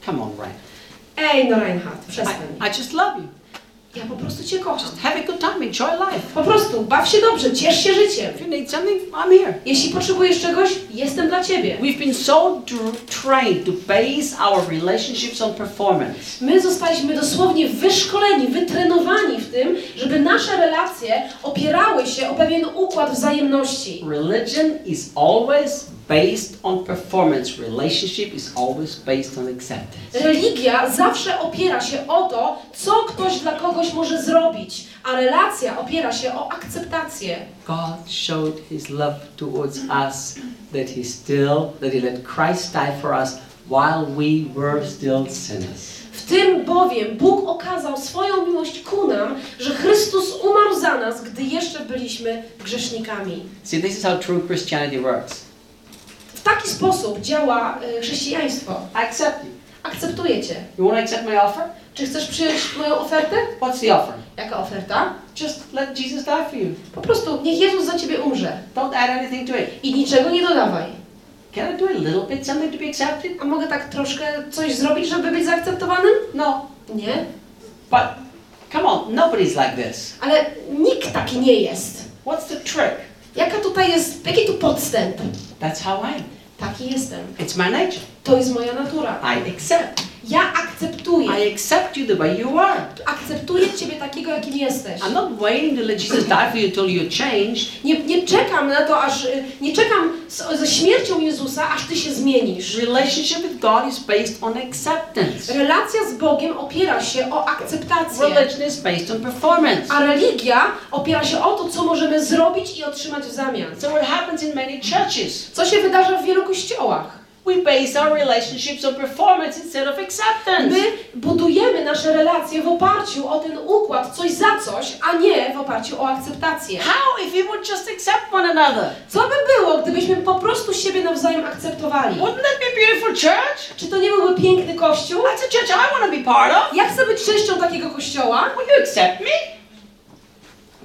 Come on, Ryan. Ej, no Reinhard, przestań. I, I just love you. Ja po prostu Cię kocham. Have a good time. Enjoy life. Po prostu, baw się dobrze, ciesz się życiem. If you need something, I'm here. Jeśli potrzebujesz czegoś, jestem dla Ciebie. We've been so tr- trained to base our relationships on performance. My zostaliśmy dosłownie wyszkoleni, wytrenowani w tym, żeby nasze relacje opierały się o pewien układ wzajemności. Religion is always based on performance. Relationship is always based on acceptance. Religia zawsze opiera się o to, co ktoś dla kogoś może zrobić, a relacja opiera się o akceptację. God showed His love towards us that He still, that He let Christ die for us while we were still sinners. W tym bowiem Bóg okazał swoją miłość ku nam, że Chrystus umarł za nas, gdy jeszcze byliśmy grzesznikami. See, this is how true Christianity works. W taki sposób działa e, chrześcijaństwo. Accept you. Akceptuję Cię. You want to accept my offer? Czy chcesz przyjąć moją ofertę? What's the offer? Jaka oferta? Just let Jesus die for you. Po prostu niech Jezus za Ciebie umrze Don't add anything to it. i niczego nie dodawaj. Can I do a little bit something to be accepted? A mogę tak troszkę coś zrobić, żeby być zaakceptowanym? No. Nie. But come on, nobody's like this. Ale nikt taki nie jest. What's the trick? Jaka tutaj jest, jaki tu podstęp? That's how I am. Taki jestem. It's my nature. To jest moja natura. I accept. Ja akceptuję. I accept you the way you are. Akceptuję Ciebie takiego, jakim jesteś. I'm not waiting to let Jesus die for you until you're changed. Nie, nie czekam na to, aż. Nie czekam z, ze śmiercią Jezusa, aż Ty się zmienisz. Relationship with God is based on acceptance. Relacja z Bogiem opiera się o akceptację. Religion is based on performance. A religia opiera się o to, co możemy zrobić i otrzymać w zamian. So what happens in many churches? Co się wydarza w wielu kościołach? We base our relationships on performance instead of acceptance. My budujemy nasze relacje w oparciu o ten układ, coś za coś, a nie w oparciu o akceptację. How if we would just accept one another? Co by było, gdybyśmy po prostu siebie nawzajem akceptowali? Wouldn't that be a beautiful church? Czy to nie byłby piękny kościół? That's a church I want to be part of. Ja chcę być częścią takiego kościoła. Will you accept me?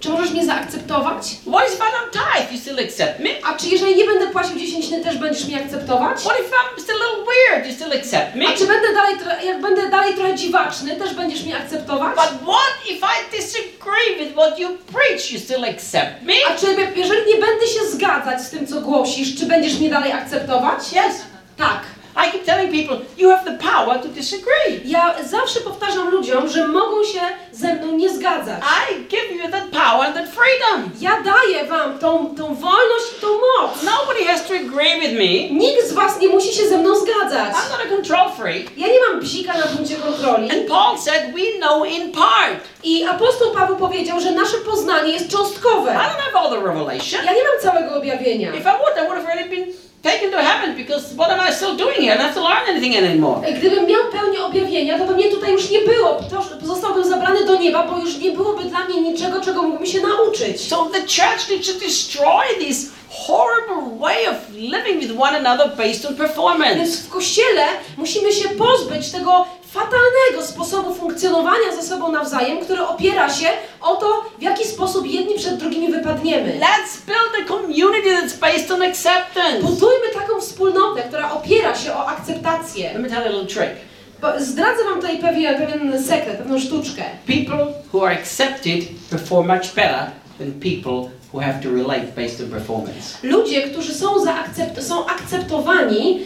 Czy możesz mnie zaakceptować? What if I don't tithe? You still accept me? A czy jeżeli nie będę płacił dziesięciny, też będziesz mnie akceptować? What if I'm still a little weird? You still accept me? A czy będę dalej, jak będę dalej trochę dziwaczny, też będziesz mnie akceptować? But what if I disagree with what you preach? You still accept me? A czy jeżeli nie będę się zgadzać z tym, co głosisz, czy będziesz mnie dalej akceptować? Yes. Tak. I keep telling people, you have the power to disagree. Ja zawsze powtarzam ludziom, że mogą się ze mną nie zgadzać. I give you that power and that freedom. Ja daję wam tą, tą wolność i tą moc. Nobody has to agree with me. Nikt z was nie musi się ze mną zgadzać. I'm not a control freak. Ja nie mam bzika na punkcie kontroli. And Paul said, we know in part. I apostoł Paweł powiedział, że nasze poznanie jest I cząstkowe. don't have all the revelation. Ja nie mam całego objawienia. If I would, I would have already been taken to heaven because what am I still doing here? Have to learn anything anymore. Gdybym miał pełnię objawienia, to by mnie tutaj już nie było. Zostałbym zabrany do nieba, bo już nie byłoby dla mnie niczego, czego mógłbym się nauczyć. So the church needs to destroy this horrible way of living with one another based on performance. Więc w kościele musimy się pozbyć tego fatalnego sposobu funkcjonowania ze sobą nawzajem, który opiera się o to, w jaki sposób jedni przed drugimi wypadniemy. Let's build a community that's based on acceptance. Budujmy taką wspólnotę, która opiera się o akceptację. Let me tell you a little trick. Bo zdradzę wam tutaj pewien, pewien sekret, pewną sztuczkę. People who are accepted perform much better than people who have to relate based on performance. Ludzie, którzy są, zaakcept, są akceptowani,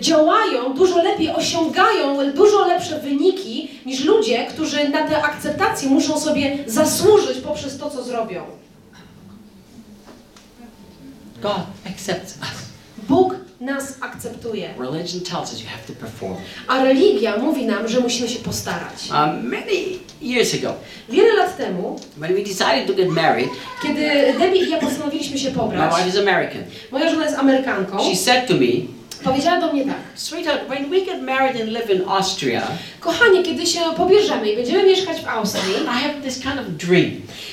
działają dużo lepiej, osiągają dużo lepsze wyniki niż ludzie, którzy na tę akceptację muszą sobie zasłużyć poprzez to, co zrobią. God accepts us. Bóg nas akceptuje, Religion tells us you have to perform. a religia mówi nam, że musimy się postarać. Uh, many years ago, Wiele lat temu, when we decided to get married, kiedy Debbie i ja postanowiliśmy się my pobrać, wife is American. moja żona jest Amerykanką, She said to me, powiedziała do mnie tak. Sweetheart, when we get married and live in Austria, Kochanie, kiedy się pobierzemy i będziemy mieszkać w Austrii, I have this kind of dream.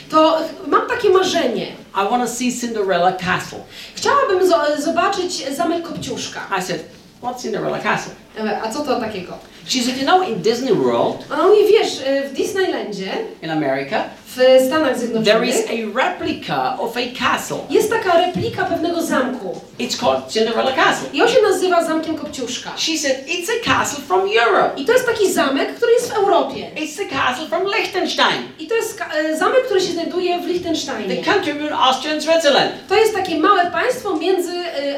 to mam takie marzenie. I want to see Cinderella Castle. Chciałabym zo- zobaczyć zamek Kopciuszka. I said, What's Cinderella Castle? E, A co to takiego? She said, You know, in Disney World Ona mówi, wiesz, e, w Disneylandzie, in America, w Stanach there Zjednoczonych, is a replica of a castle. jest taka replika pewnego zamku. It's called Cinderella Castle. I on się nazywa Zamkiem Kopciuszka. She said, It's a castle from Europe. I to jest taki zamek, który jest w Europie. It's the castle from Liechtenstein, I to jest e, zamek, który się znajduje w the Liechtensteinie. country between Austria and Switzerland. To jest takie małe państwo między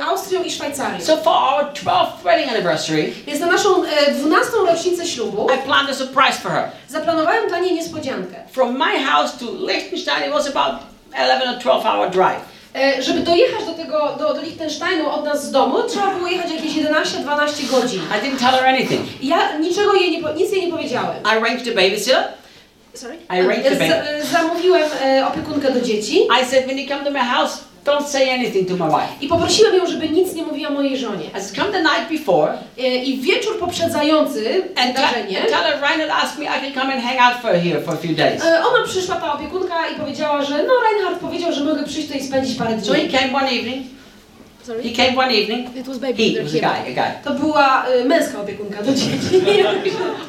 Austrią i Szwajcarią. So for our 12th wedding anniversary, Więc na naszą e, 12 rocznicę ślubu I planned a surprise for her. zaplanowałem dla niej niespodziankę. From my house to Liechtenstein, it was about 11 or 12 hour drive. E, żeby dojechać do tego, do, do Liechtensteinu od nas z domu, trzeba było jechać jakieś 11-12 godzin. I didn't tell her anything. Ja niczego jej nie, nic jej nie powiedziałem. I arranged a babysitter. Sorry? I arranged the E, e, zamówiłem opiekunkę do dzieci I said, when you come to my house, don't say anything to my wife. i poprosiłem ją, żeby nic nie mówiła mojej żonie. Said, come the night before E, I wieczór poprzedzający wydarzenie, and tell her Reinhard asked me I could come and hang out for here for a few days. e, ona przyszła, ta opiekunka, i powiedziała, że no Reinhard powiedział, że mogę przyjść tutaj i spędzić parę So he dni. came one evening. Sorry? He came one evening. It was He, it was a guy, a guy. To była e, męska opiekunka do dzieci. [LAUGHS]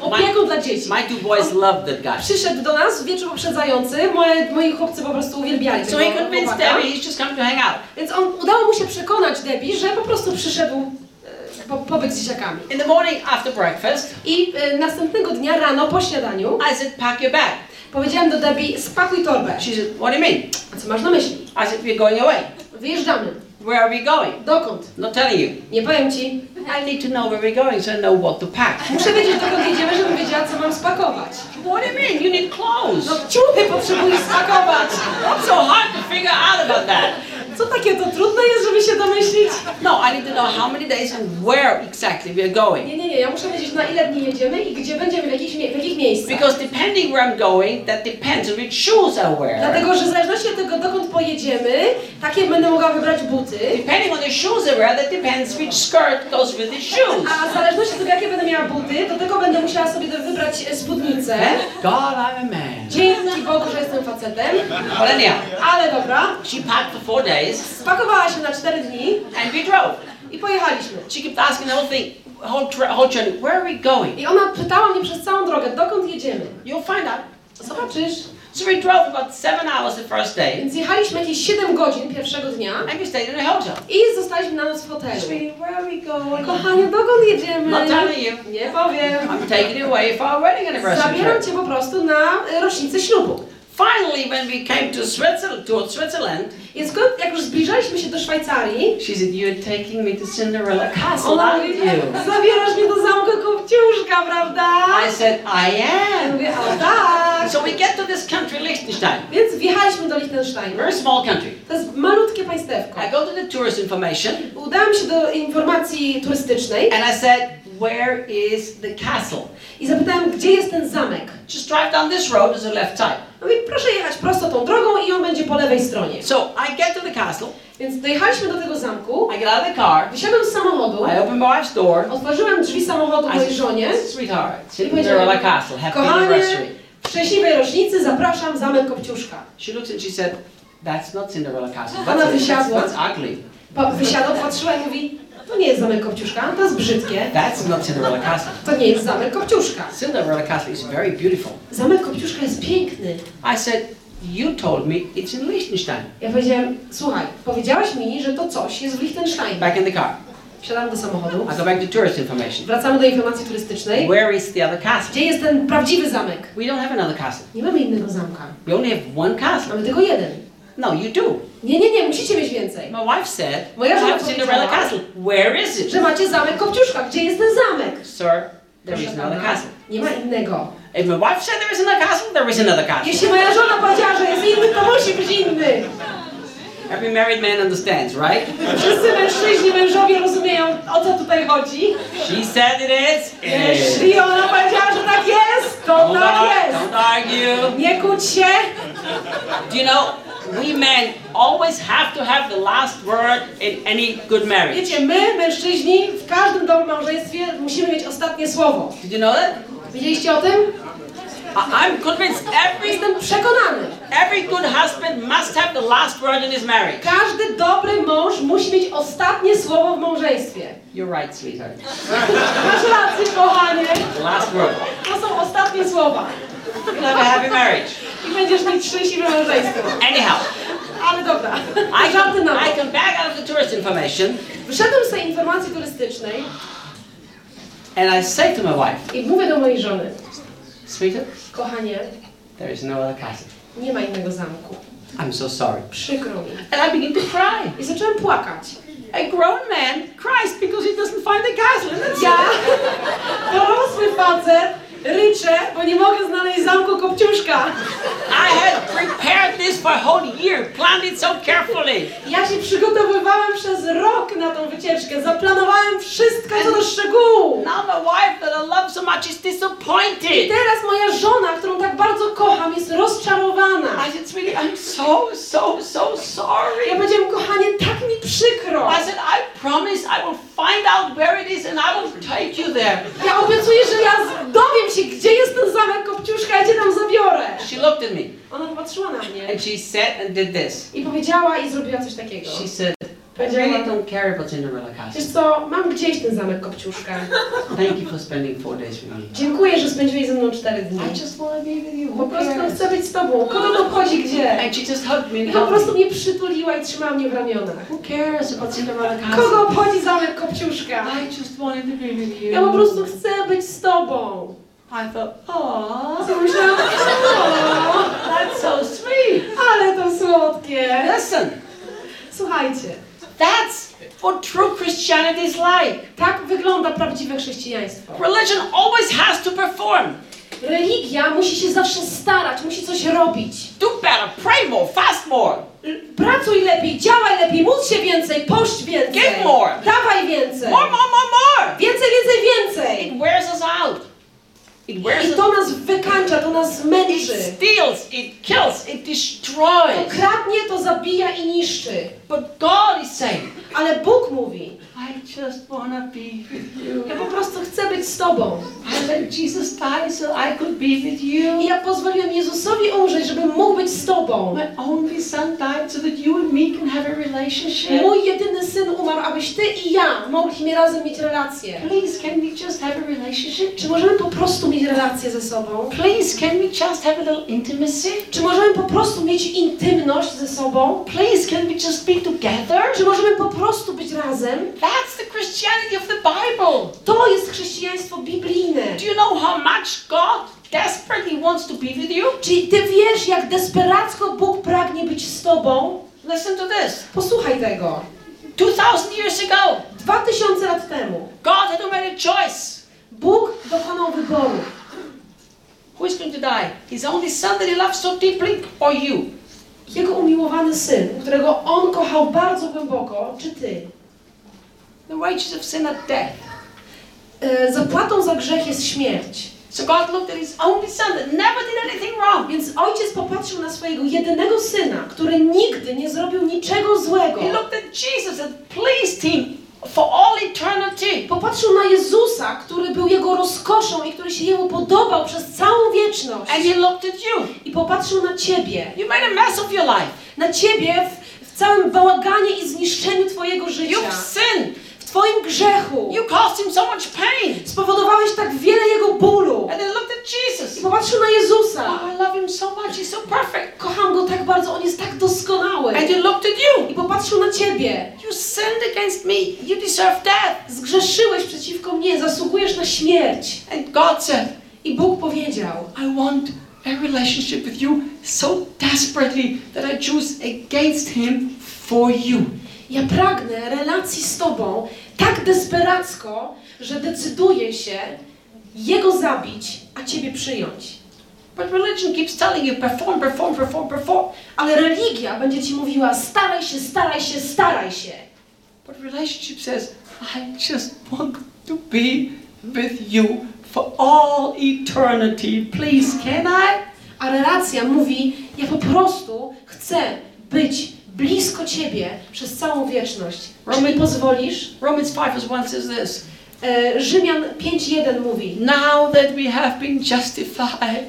Opiekun dla dzieci. My two boys loved that guy. Przyszedł do nas wieczór poprzedzający, moje, moi chłopcy po prostu uwielbiali So he convinced. Debbie he's just to hang out. Więc on, udało mu się przekonać Debbie, że po prostu przyszedł e, po, pobyć z dzieciakami. In the morning after breakfast, I e, następnego dnia rano po śniadaniu I said, pack your bag. powiedziałem do Debbie, spakuj torbę. She said, what do you mean? A co masz na myśli? I said, we're going away. Wyjeżdżamy. Where are we going? Dokąd? Not telling you. Nie powiem ci. I need to know where we're going so I know what to pack. Muszę wiedzieć, dokąd jedziemy, żebym wiedziała, co mam spakować. What do you mean? You need clothes. No ciuchy potrzebujesz spakować. What's so hard to figure out about that? Co takie to trudne jest, żeby się domyślić? No, I need to know how many days and where exactly we're going. Nie, nie, nie. Ja muszę wiedzieć, na ile dni jedziemy i gdzie będziemy, w jakich, w jakich miejscach. Because depending where I'm going, that depends which shoes I wear. Dlatego, że w zależności od tego, dokąd pojedziemy, takie będę mogła wybrać buty. Depending on the shoes I wear, that depends which skirt goes with the shoes. A w zależności od tego, jakie będę miała buty, do tego będę musiała sobie wybrać e, spódnicę. God I'm a man. Dzięki Bogu, że jestem facetem. Anyhow, Ale dobra, she packed for four days spakowała się na 4 dni and we drove. i pojechaliśmy. She kept asking the whole thing, whole, tra- whole journey, where are we going? I ona pytała mnie przez całą drogę, dokąd jedziemy. You'll find out. Zobaczysz. So we drove about seven hours the first day Więc jechaliśmy jakieś 7 godzin pierwszego dnia and we stayed in a hotel. i zostaliśmy na noc w hotelu. Sweetie, where are we going? Kochanie, dokąd jedziemy? Not telling you. Nie powiem. I'm taking you away for our wedding anniversary Zabieram cię po prostu na e, rocznicę ślubu. Finally, when we came to Switzerland, to Switzerland, Więc skąd- jak już zbliżaliśmy się do Szwajcarii, she said, "You're taking me to Cinderella Castle, ona mówi, you?" zabierasz mnie do zamku Kopciuszka, prawda? I said, "I am." mówię, o tak. So we get to this country, Liechtenstein, Więc wjechaliśmy do Liechtensteinu. very small country. To jest malutkie państewko. I go to the tourist information Udałam się do informacji turystycznej and I said, "Where is the castle?" i zapytałam, gdzie jest ten zamek. Just drive down this road, there's a left side. Mówi, proszę jechać prosto tą drogą i on będzie po lewej stronie. So I get to the castle, Więc dojechaliśmy do tego zamku, I get out of the car, wysiadłam z samochodu, I open my wife's door. otworzyłam drzwi samochodu I mojej żonie "Sweetheart, i powiedziałam, Cinderella Castle, happy anniversary." szczęśliwej rocznicy zapraszam zamek Kopciuszka. She looks and she said, "That's not Cinderella Castle. Ona That's, that's, wysiadła. that's ugly. Pa- Wysiadła, patrzyła i mówi, to nie jest zamek Kopciuszka, to jest brzydkie. That's not Cinderella Castle. To nie jest zamek Kopciuszka. Cinderella Castle is very beautiful." Zamek Kopciuszka jest piękny. I said, "You told me it's in Liechtenstein." Ja powiedziałem, słuchaj, powiedziałaś mi, że to coś jest w Liechtensteinie. Back in the car. Wsiadam do samochodu, I go back to tourist information. wracamy do informacji turystycznej. Where is the other castle? Gdzie jest ten prawdziwy zamek? We don't have another castle. Nie mamy innego zamka. We only have one castle. Mamy tylko jeden. No, you do. Nie, nie, nie, musicie mieć więcej. My wife said, Moja "We żona have Cinderella powiedziała- Castle. Where is it?" Że macie zamek Kopciuszka. Gdzie jest ten zamek? Sir, there is another castle. Nie ma innego. If my wife said there is another castle, there is another castle. Jeśli moja żona powiedziała, że jest inny, to musi być inny. Every married man understands, right? Wszyscy mężczyźni, mężowie rozumieją, o co tutaj chodzi. She said it is. it. Jeśli ona powiedziała, że tak jest, to Don't, tak ar- jest. don't argue. Nie kłóć się. Do you know, we men always have to have the last word in any good marriage. Wiecie, my, mężczyźni, w każdym dobrym małżeństwie musimy mieć ostatnie słowo. Did you know that? Wiedzieliście o tym? I'm convinced every Jestem przekonany. every good husband must have the last word in his marriage. Każdy dobry mąż musi mieć ostatnie słowo w małżeństwie. You're right, sweetheart. [LAUGHS] Masz rację, kochanie. The last word. To są ostatnie słowa. You'll have a happy marriage. I będziesz mieć szczęśliwe małżeństwo. Anyhow, Ale dobra. I come, I come back out of the tourist information Wyszedłem z tej informacji turystycznej and I say to my wife, i mówię do mojej żony. sweetheart, Kochanie, there is no other castle. nie ma innego zamku. I'm so sorry. Przykro mi. And I begin to cry. I zacząłem płakać. A grown man cries because he doesn't find the castle. And that's Ja, dorosły facet, ryczę, bo nie mogę znaleźć zamku Kopciuszka. I had prepared this for a whole year, planned it so carefully. Ja się przygotowywałem przez rok na tą wycieczkę. Zaplanowałem wszystko co do szczegółu. Now my wife that I love so much is I disappointed. teraz moja żona, którą tak bardzo kocham, jest rozczarowana. I said, sweetie, I'm so, so, so sorry. Ja powiedziałem, kochanie, tak mi przykro. I said, I promise I will find out where it is and I will take you there. Ja obiecuję, że ja dowiem się, gdzie jest ten zamek Kopciuszka, ja cię tam zabiorę. She looked at me Ona popatrzyła na mnie and she said and did this. i powiedziała i zrobiła coś takiego. She said, I really don't care about Cinderella Castle. Wiesz co, mam gdzieś ten zamek Kopciuszka. Thank you for spending four days with me. Dziękuję, że spędziłeś ze mną cztery dni. I just want to be with you. Po prostu cares? chcę być z tobą. Kogo to obchodzi gdzie? And she just hugged me I po prostu mnie przytuliła i trzymała mnie w ramionach. Who cares about Cinderella Kogo Castle? obchodzi zamek Kopciuszka? I just wanted to be with you. Ja po prostu chcę być z tobą. I thought, oh, Co myślałam? O, that's so sweet. ale to słodkie. Listen, Słuchajcie, that's what true Christianity is like. tak wygląda prawdziwe chrześcijaństwo. Religion always has to perform. Religia musi się zawsze starać, musi coś robić. Do better, pray more, fast more. Pracuj lepiej, działaj lepiej, módl się więcej, pość więcej. Give more. Dawaj więcej. More, more, more, more. Więcej, więcej, więcej. It wears us out. It wears I to nas wykańcza, to nas It męczy. steals, it kills, it To destroys. kradnie, to zabija i niszczy. But God is saying, Ale Bóg mówi, I just want to be with you. ja po prostu chcę być z Tobą. I let Jesus die so I could be with I you. ja pozwoliłem Jezusowi umrzeć, żebym mógł być z Tobą. My only son died so that you and me can have a relationship. Mój jedyny syn umarł, abyś Ty i ja mogliśmy razem mieć relację. Please, can we just have a relationship? Czy możemy po prostu mieć relację ze sobą? Please, can we just have a little intimacy? Czy możemy po prostu mieć intymność ze sobą? Please, can we just be together? Czy możemy po prostu być razem? That's the Christianity of the Bible. To jest chrześcijaństwo biblijne. Do you know how much God desperately wants to be with you? Czyli Ty wiesz, jak desperacko Bóg pragnie być z Tobą? Listen to this. Posłuchaj tego. 2,000 years ago, Dwa tysiące lat temu God had to make a choice. Bóg dokonał wyboru. Who is going to die? His only son that he loves so deeply, or you? Jego umiłowany syn, którego on kochał bardzo głęboko, czy Ty? The wages of sin are death. E, zapłatą za grzech jest śmierć. So God looked at his only son that never did anything wrong. Więc ojciec popatrzył na swojego jedynego syna, który nigdy nie zrobił niczego złego. He looked at Jesus that pleased him for all eternity. Popatrzył na Jezusa, który był jego rozkoszą i który się jemu podobał przez całą wieczność. And he looked at you. I popatrzył na ciebie. You made a mess of your life. Na ciebie w, w całym bałaganie i zniszczeniu twojego życia. You've sinned. W twoim grzechu. You caused him so much pain. Spowodowałeś tak wiele jego bólu. And then looked at I Jesus. popatrzył na Jezusa. Oh, I love him so much. He's so perfect. Kocham go tak bardzo, on jest tak doskonały. And he looked at you. I popatrzył na ciebie. You sinned against me. You deserve death. Zgrzeszyłeś przeciwko mnie, zasługujesz na śmierć. And God said, I Bóg powiedział: I want a relationship with you so desperately that I choose against him for you. Ja pragnę relacji z Tobą tak desperacko, że decyduję się Jego zabić, a Ciebie przyjąć. But religion keeps telling you perform, perform, perform, perform. Ale religia będzie ci mówiła staraj się, staraj się, staraj się. But relationship says, I just want to be with you for all eternity. Please, can I? A relacja mówi, ja po prostu chcę być blisko Ciebie przez całą wieczność. Czy mi pozwolisz? Romans 5 verse 1 says this. E, Rzymian 5.1 mówi, Now that we have been justified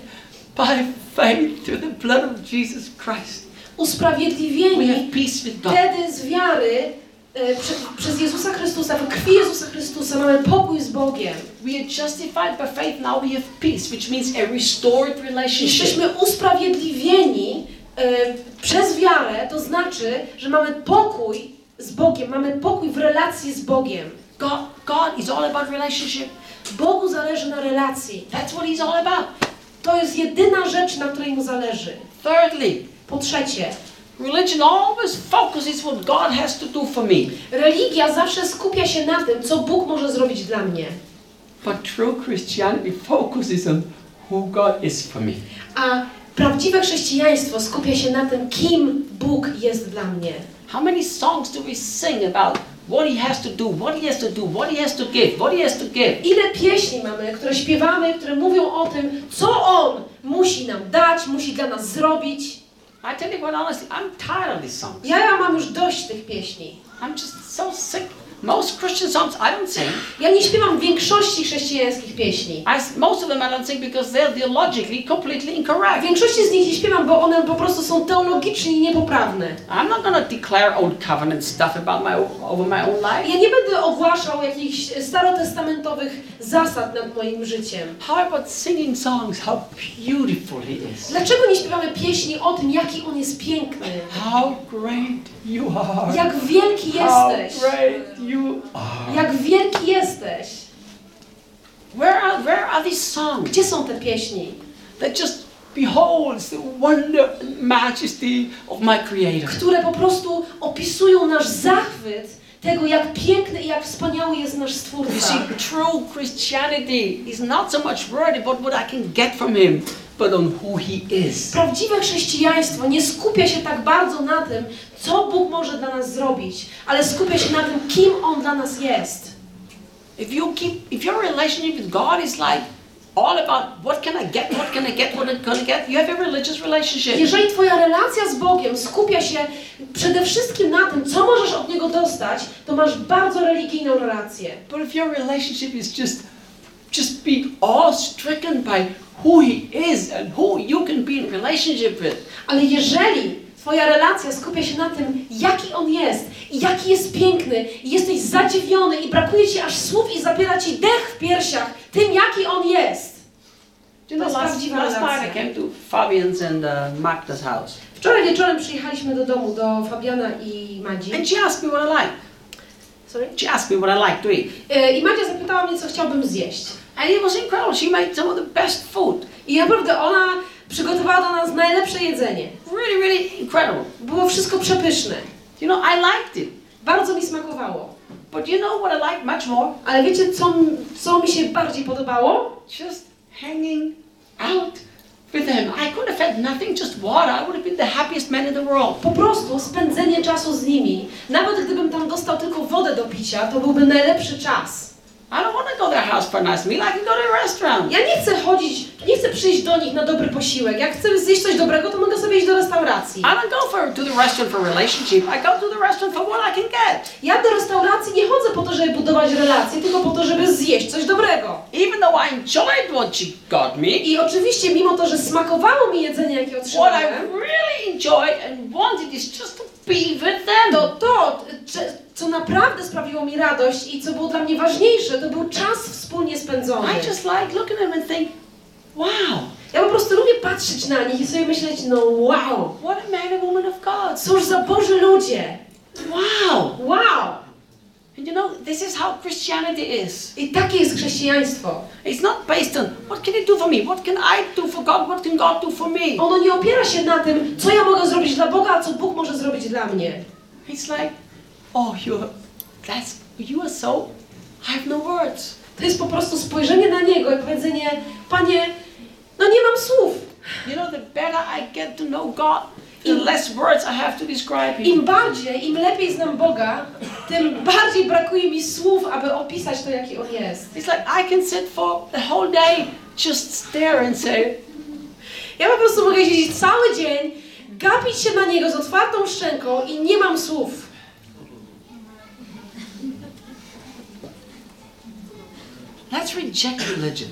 by faith through the blood of Jesus Christ, we usprawiedliwieni have peace with God. wtedy z wiary e, prze, przez Jezusa Chrystusa, w krwi Jezusa Chrystusa mamy pokój z Bogiem. We are justified by faith, now we have peace, which means a restored relationship. Jesteśmy usprawiedliwieni przez wiarę, to znaczy, że mamy pokój z Bogiem, mamy pokój w relacji z Bogiem. God, God is all about relationship. Bogu zależy na relacji. That's what He's all about. To jest jedyna rzecz, na której mu zależy. Thirdly, Po trzecie, religion always focuses what God has to do for me. religia zawsze skupia się na tym, co Bóg może zrobić dla mnie. But true Christianity focuses on who God is for me. A prawdziwe chrześcijaństwo skupia się na tym, kim Bóg jest dla mnie. How many songs do we sing about what He has to do, what He has to do, what He has to give, what He has to give? Ile pieśni mamy, które śpiewamy, które mówią o tym, co On musi nam dać, musi dla nas zrobić. I tell you what, honestly, I'm tired of these songs. Ja, ja mam już dość tych pieśni. I'm just so sick. Most Christian songs I don't sing. Ja nie śpiewam większości chrześcijańskich pieśni. I, most of them I don't sing because they're theologically completely W incorrect. większości z nich nie śpiewam, bo one po prostu są teologicznie niepoprawne. I'm not to declare old covenant stuff about my over my own life. Ja nie będę ogłaszał jakichś starotestamentowych zasad nad moim życiem. How about singing songs? How beautiful He is. Dlaczego nie śpiewamy pieśni o tym, jaki On jest piękny? How great you are. Jak wielki How jesteś? great you are. Jak wielki jesteś? Where are, where are these songs Gdzie są te pieśni, that just beholds the wonder and majesty of my Creator? które po prostu opisują nasz zachwyt tego, jak piękny i jak wspaniały jest nasz You Stwórca? see, true Christianity is not so much worried about what I can get from Him, but on who He is. Prawdziwe chrześcijaństwo nie skupia się tak bardzo na tym, co Bóg może dla nas zrobić, ale skupia się na tym, kim On dla nas jest. If you keep, if your relationship with God is like all about what can I get, what can I get, what can I get, you have a religious relationship. Jeżeli Twoja relacja z Bogiem skupia się przede wszystkim na tym, co możesz od Niego dostać, to masz bardzo religijną relację. But if your relationship is just, just being all stricken by who He is and who you can be in relationship with, Ale jeżeli Twoja relacja skupia się na tym, jaki On jest i jaki jest piękny i jesteś zadziwiony i brakuje Ci aż słów i zapiera Ci dech w piersiach tym, jaki On jest. To last, prawdziwa last night I relacja. came to Fabian's and uh, Magda's house, Wczoraj wieczorem przyjechaliśmy do domu, do Fabiana i Madzi. and she asked me what I like. Sorry? She asked me what I like to eat. E, I Madzia zapytała mnie, co chciałbym zjeść. And it was incredible. She made some of the best food. I naprawdę ona przygotowała do nas najlepsze jedzenie. Really, really incredible. Było wszystko przepyszne. You know, I liked it. Bardzo mi smakowało. But you know what I like much more? Ale wiecie, co, co mi się bardziej podobało? Just hanging out with them. I could have had nothing, just water. I would have been the happiest man in the world. Po prostu spędzenie czasu z nimi. Nawet gdybym tam dostał tylko wodę do picia, to byłby najlepszy czas. I don't want to go to their house for a nice meal. I can go to a restaurant. Ja nie chcę chodzić, nie chcę przyjść do nich na dobry posiłek. Jak chcę zjeść coś dobrego, to mogę sobie iść do restauracji. I don't go for to the restaurant for relationship. I go to the restaurant for what I can get. Ja do restauracji nie chodzę po to, żeby budować relacje, tylko po to, żeby zjeść coś dobrego. Even though I enjoyed what she got me, I oczywiście, mimo to, że smakowało mi jedzenie, jakie what I otrzymałem, really enjoyed and wanted is just to them. to to, co naprawdę sprawiło mi radość i co było dla mnie ważniejsze, to był czas wspólnie spędzony. I just like looking at them and think, wow, Ja po prostu lubię patrzeć na nich i sobie myśleć, no wow, what a man and woman of God. cóż za Boży ludzie, Wow. wow. And you know, this is how Christianity is. I takie jest chrześcijaństwo. It's not based on what can you do for me? What can I do for God? What can God do for me? Ono nie opiera się na tym, co ja mogę zrobić dla Boga, a co Bóg może zrobić dla mnie. It's like, oh, you're, that's, you are so, I have no words. To jest po prostu spojrzenie na Niego i powiedzenie, Panie, no nie mam słów. You know, the better I get to know God, the less words I have to describe Him. Im bardziej, im lepiej znam Boga, tym bardziej brakuje mi słów, aby opisać to, jaki On jest. It's like I can sit for the whole day, just stare and say, Ja po prostu mogę siedzieć cały dzień, gapić się na Niego z otwartą szczęką i nie mam słów. let's reject religion.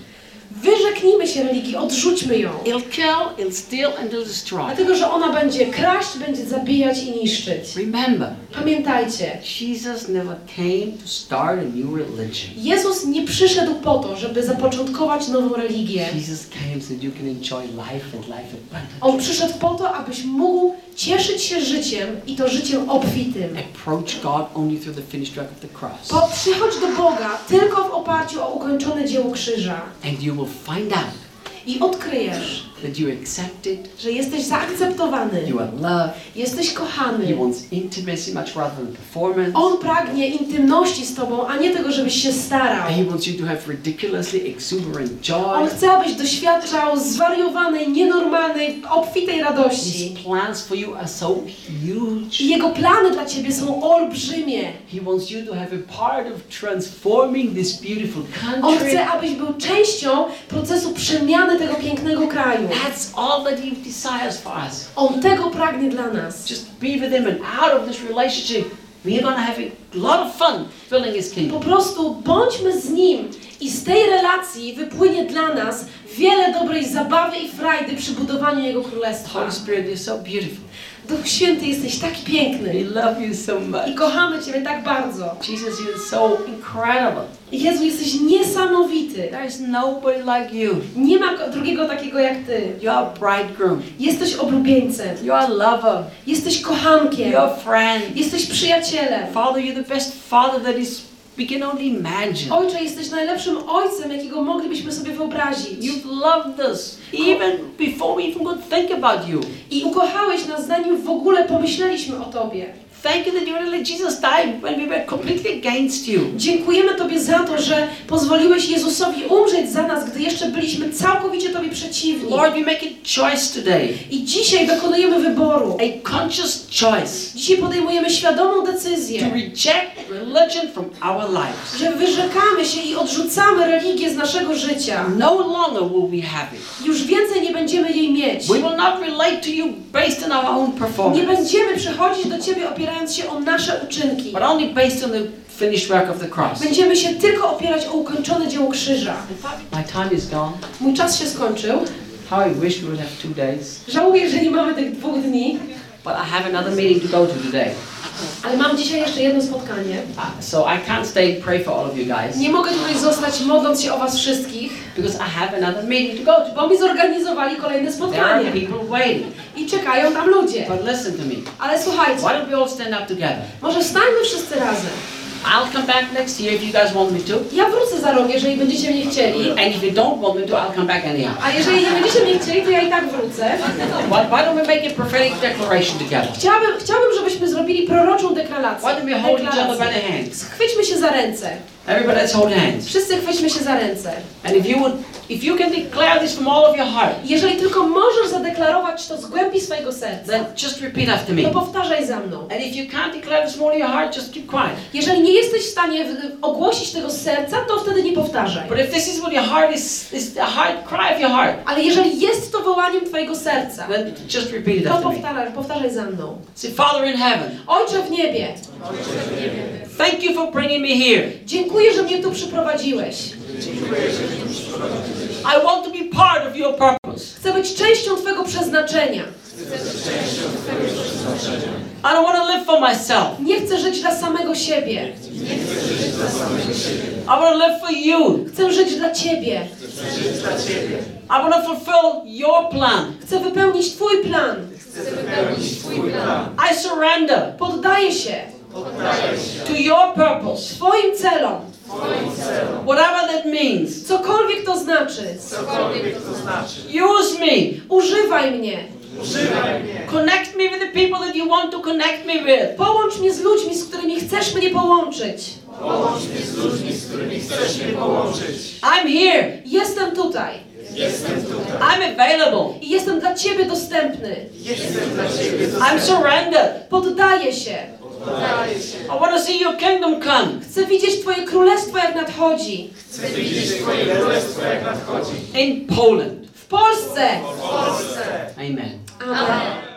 Wyrzeknijmy się religii, odrzućmy ją. It'll kill, it'll steal, and it'll destroy. Dlatego, że ona będzie kraść, będzie zabijać i niszczyć. Remember, Pamiętajcie, Jesus never came to start a new religion. Jezus nie przyszedł po to, żeby zapoczątkować nową religię. Jesus came so you can enjoy life and life abundantly. On przyszedł po to, abyś mógł cieszyć się życiem i to życiem obfitym. Approach God only through the finished work of the cross. Po, przychodź do Boga tylko w oparciu o ukończone dzieło krzyża And you will find out i odkryjesz, that accepted, że jesteś zaakceptowany, you are loved, jesteś He kochany. wants intimacy much rather than performance. On pragnie intymności z Tobą, a nie tego, żebyś się starał. And He wants you to have ridiculously exuberant On joy. chce, abyś doświadczał zwariowanej, nienormalnej, obfitej radości. His plans for you are so huge. I Jego plany dla Ciebie są olbrzymie. He wants you to have a part of transforming this beautiful On country. chce, abyś był częścią procesu przemiany tego pięknego kraju. That's all that He desires for us. On tego pragnie dla nas. Just be with Him and out of this relationship, we're going to have a lot of fun filling His Po kingdom. prostu bądźmy z Nim i z tej relacji wypłynie dla nas wiele dobrej zabawy i frajdy przy budowaniu Jego królestwa. Holy Spirit, you're so beautiful. Duch Święty, jesteś taki We piękny love you so i much. kochamy Ciebie tak bardzo. Jesus, you're so incredible. Jezu, jesteś niesamowity. There is nobody like you. Nie ma drugiego takiego jak Ty. You're a bridegroom. Jesteś oblubieńcem. You're a lover. Jesteś kochankiem. You're a friend. Jesteś przyjacielem. Father, you're the best father that is we can only imagine. Ojcze, jesteś najlepszym ojcem, jakiego moglibyśmy sobie wyobrazić. You've loved us even before we even could think about you. I ukochałeś nas, zanim w ogóle pomyśleliśmy o Tobie. Thank you that you let Jesus die when we were completely against you. Dziękujemy Tobie za to, że pozwoliłeś Jezusowi umrzeć za nas, gdy jeszcze byliśmy całkowicie Tobie przeciwni. Lord, we make a choice today, I dzisiaj dokonujemy wyboru. a conscious choice Dzisiaj podejmujemy świadomą to decyzję, reject religion from our lives. że wyrzekamy się i odrzucamy religię z naszego życia. No longer will we have it. Już więcej nie będziemy jej mieć. We will not relate to you based on our own Nie performance, będziemy przychodzić do Ciebie opierając się o nasze uczynki. but only based on the finished work of the cross. Będziemy się tylko opierać o ukończone dzieło krzyża. My time is gone. Mój czas się skończył. How I wish we would have two days. Żałuję, że nie mamy tych dwóch dni, But I have another meeting to go to today. ale mam dzisiaj jeszcze jedno spotkanie. Uh, so I can't stay pray for all of you guys Nie mogę tutaj zostać modląc się o Was wszystkich, because I have another meeting to go to. bo mi zorganizowali kolejne There are spotkanie. people waiting. I czekają tam ludzie. But listen to me. Ale słuchajcie, Why don't we all stand up together? może wstańmy wszyscy razem. I'll come back next year if you guys want me to. Ja wrócę za rok, jeżeli będziecie mnie chcieli. And if you don't want me to, I'll come back anyhow. A jeżeli nie będziecie mnie chcieli, to ja i tak wrócę. Why, why don't we make a prophetic declaration together? Chciałabym, chciałbym żebyśmy zrobili proroczą deklarację. Why don't we hold each other by the hands? Schwyćmy się za ręce. Everybody, let's hold hands. Wszyscy chwyćmy się za ręce. And if you would, if you can declare this from all of your heart, Jeżeli tylko możesz zadeklarować to z głębi swojego serca, then just repeat after to me. powtarzaj za mną. And if you can't declare this from all of your heart, just keep quiet. Jeżeli nie jesteś w stanie w- ogłosić tego z serca, to wtedy nie powtarzaj. But if this is what your heart is, is the heart cry of your heart, Ale jeżeli jest to wołaniem twojego serca, then just repeat it to after me. powtarzaj, powtarzaj za mną. Say, Father in heaven, Ojcze w niebie, thank you for bringing me here. dziękuję, że mnie tu przyprowadziłeś. I want to be part of your purpose. Chcę być częścią Twojego przeznaczenia. I don't want to live for myself. Nie chcę żyć dla samego siebie. I want to live for you. Chcę żyć dla Ciebie. I want to fulfill your plan. Chcę wypełnić Twój plan. I surrender Poddaję się to your purpose, Twoim celom. whatever that means. Cokolwiek to znaczy. Use me. Używaj mnie. Connect me with the people that you want to connect me with. Połącz mnie z ludźmi, z którymi chcesz mnie połączyć. I'm here. Jestem tutaj. I'm available. I jestem dla Ciebie dostępny. I'm surrendered. Poddaję się. I want to see your kingdom come. Chcę widzieć Twoje królestwo, jak nadchodzi. In Poland. W Polsce. Amen. Amen.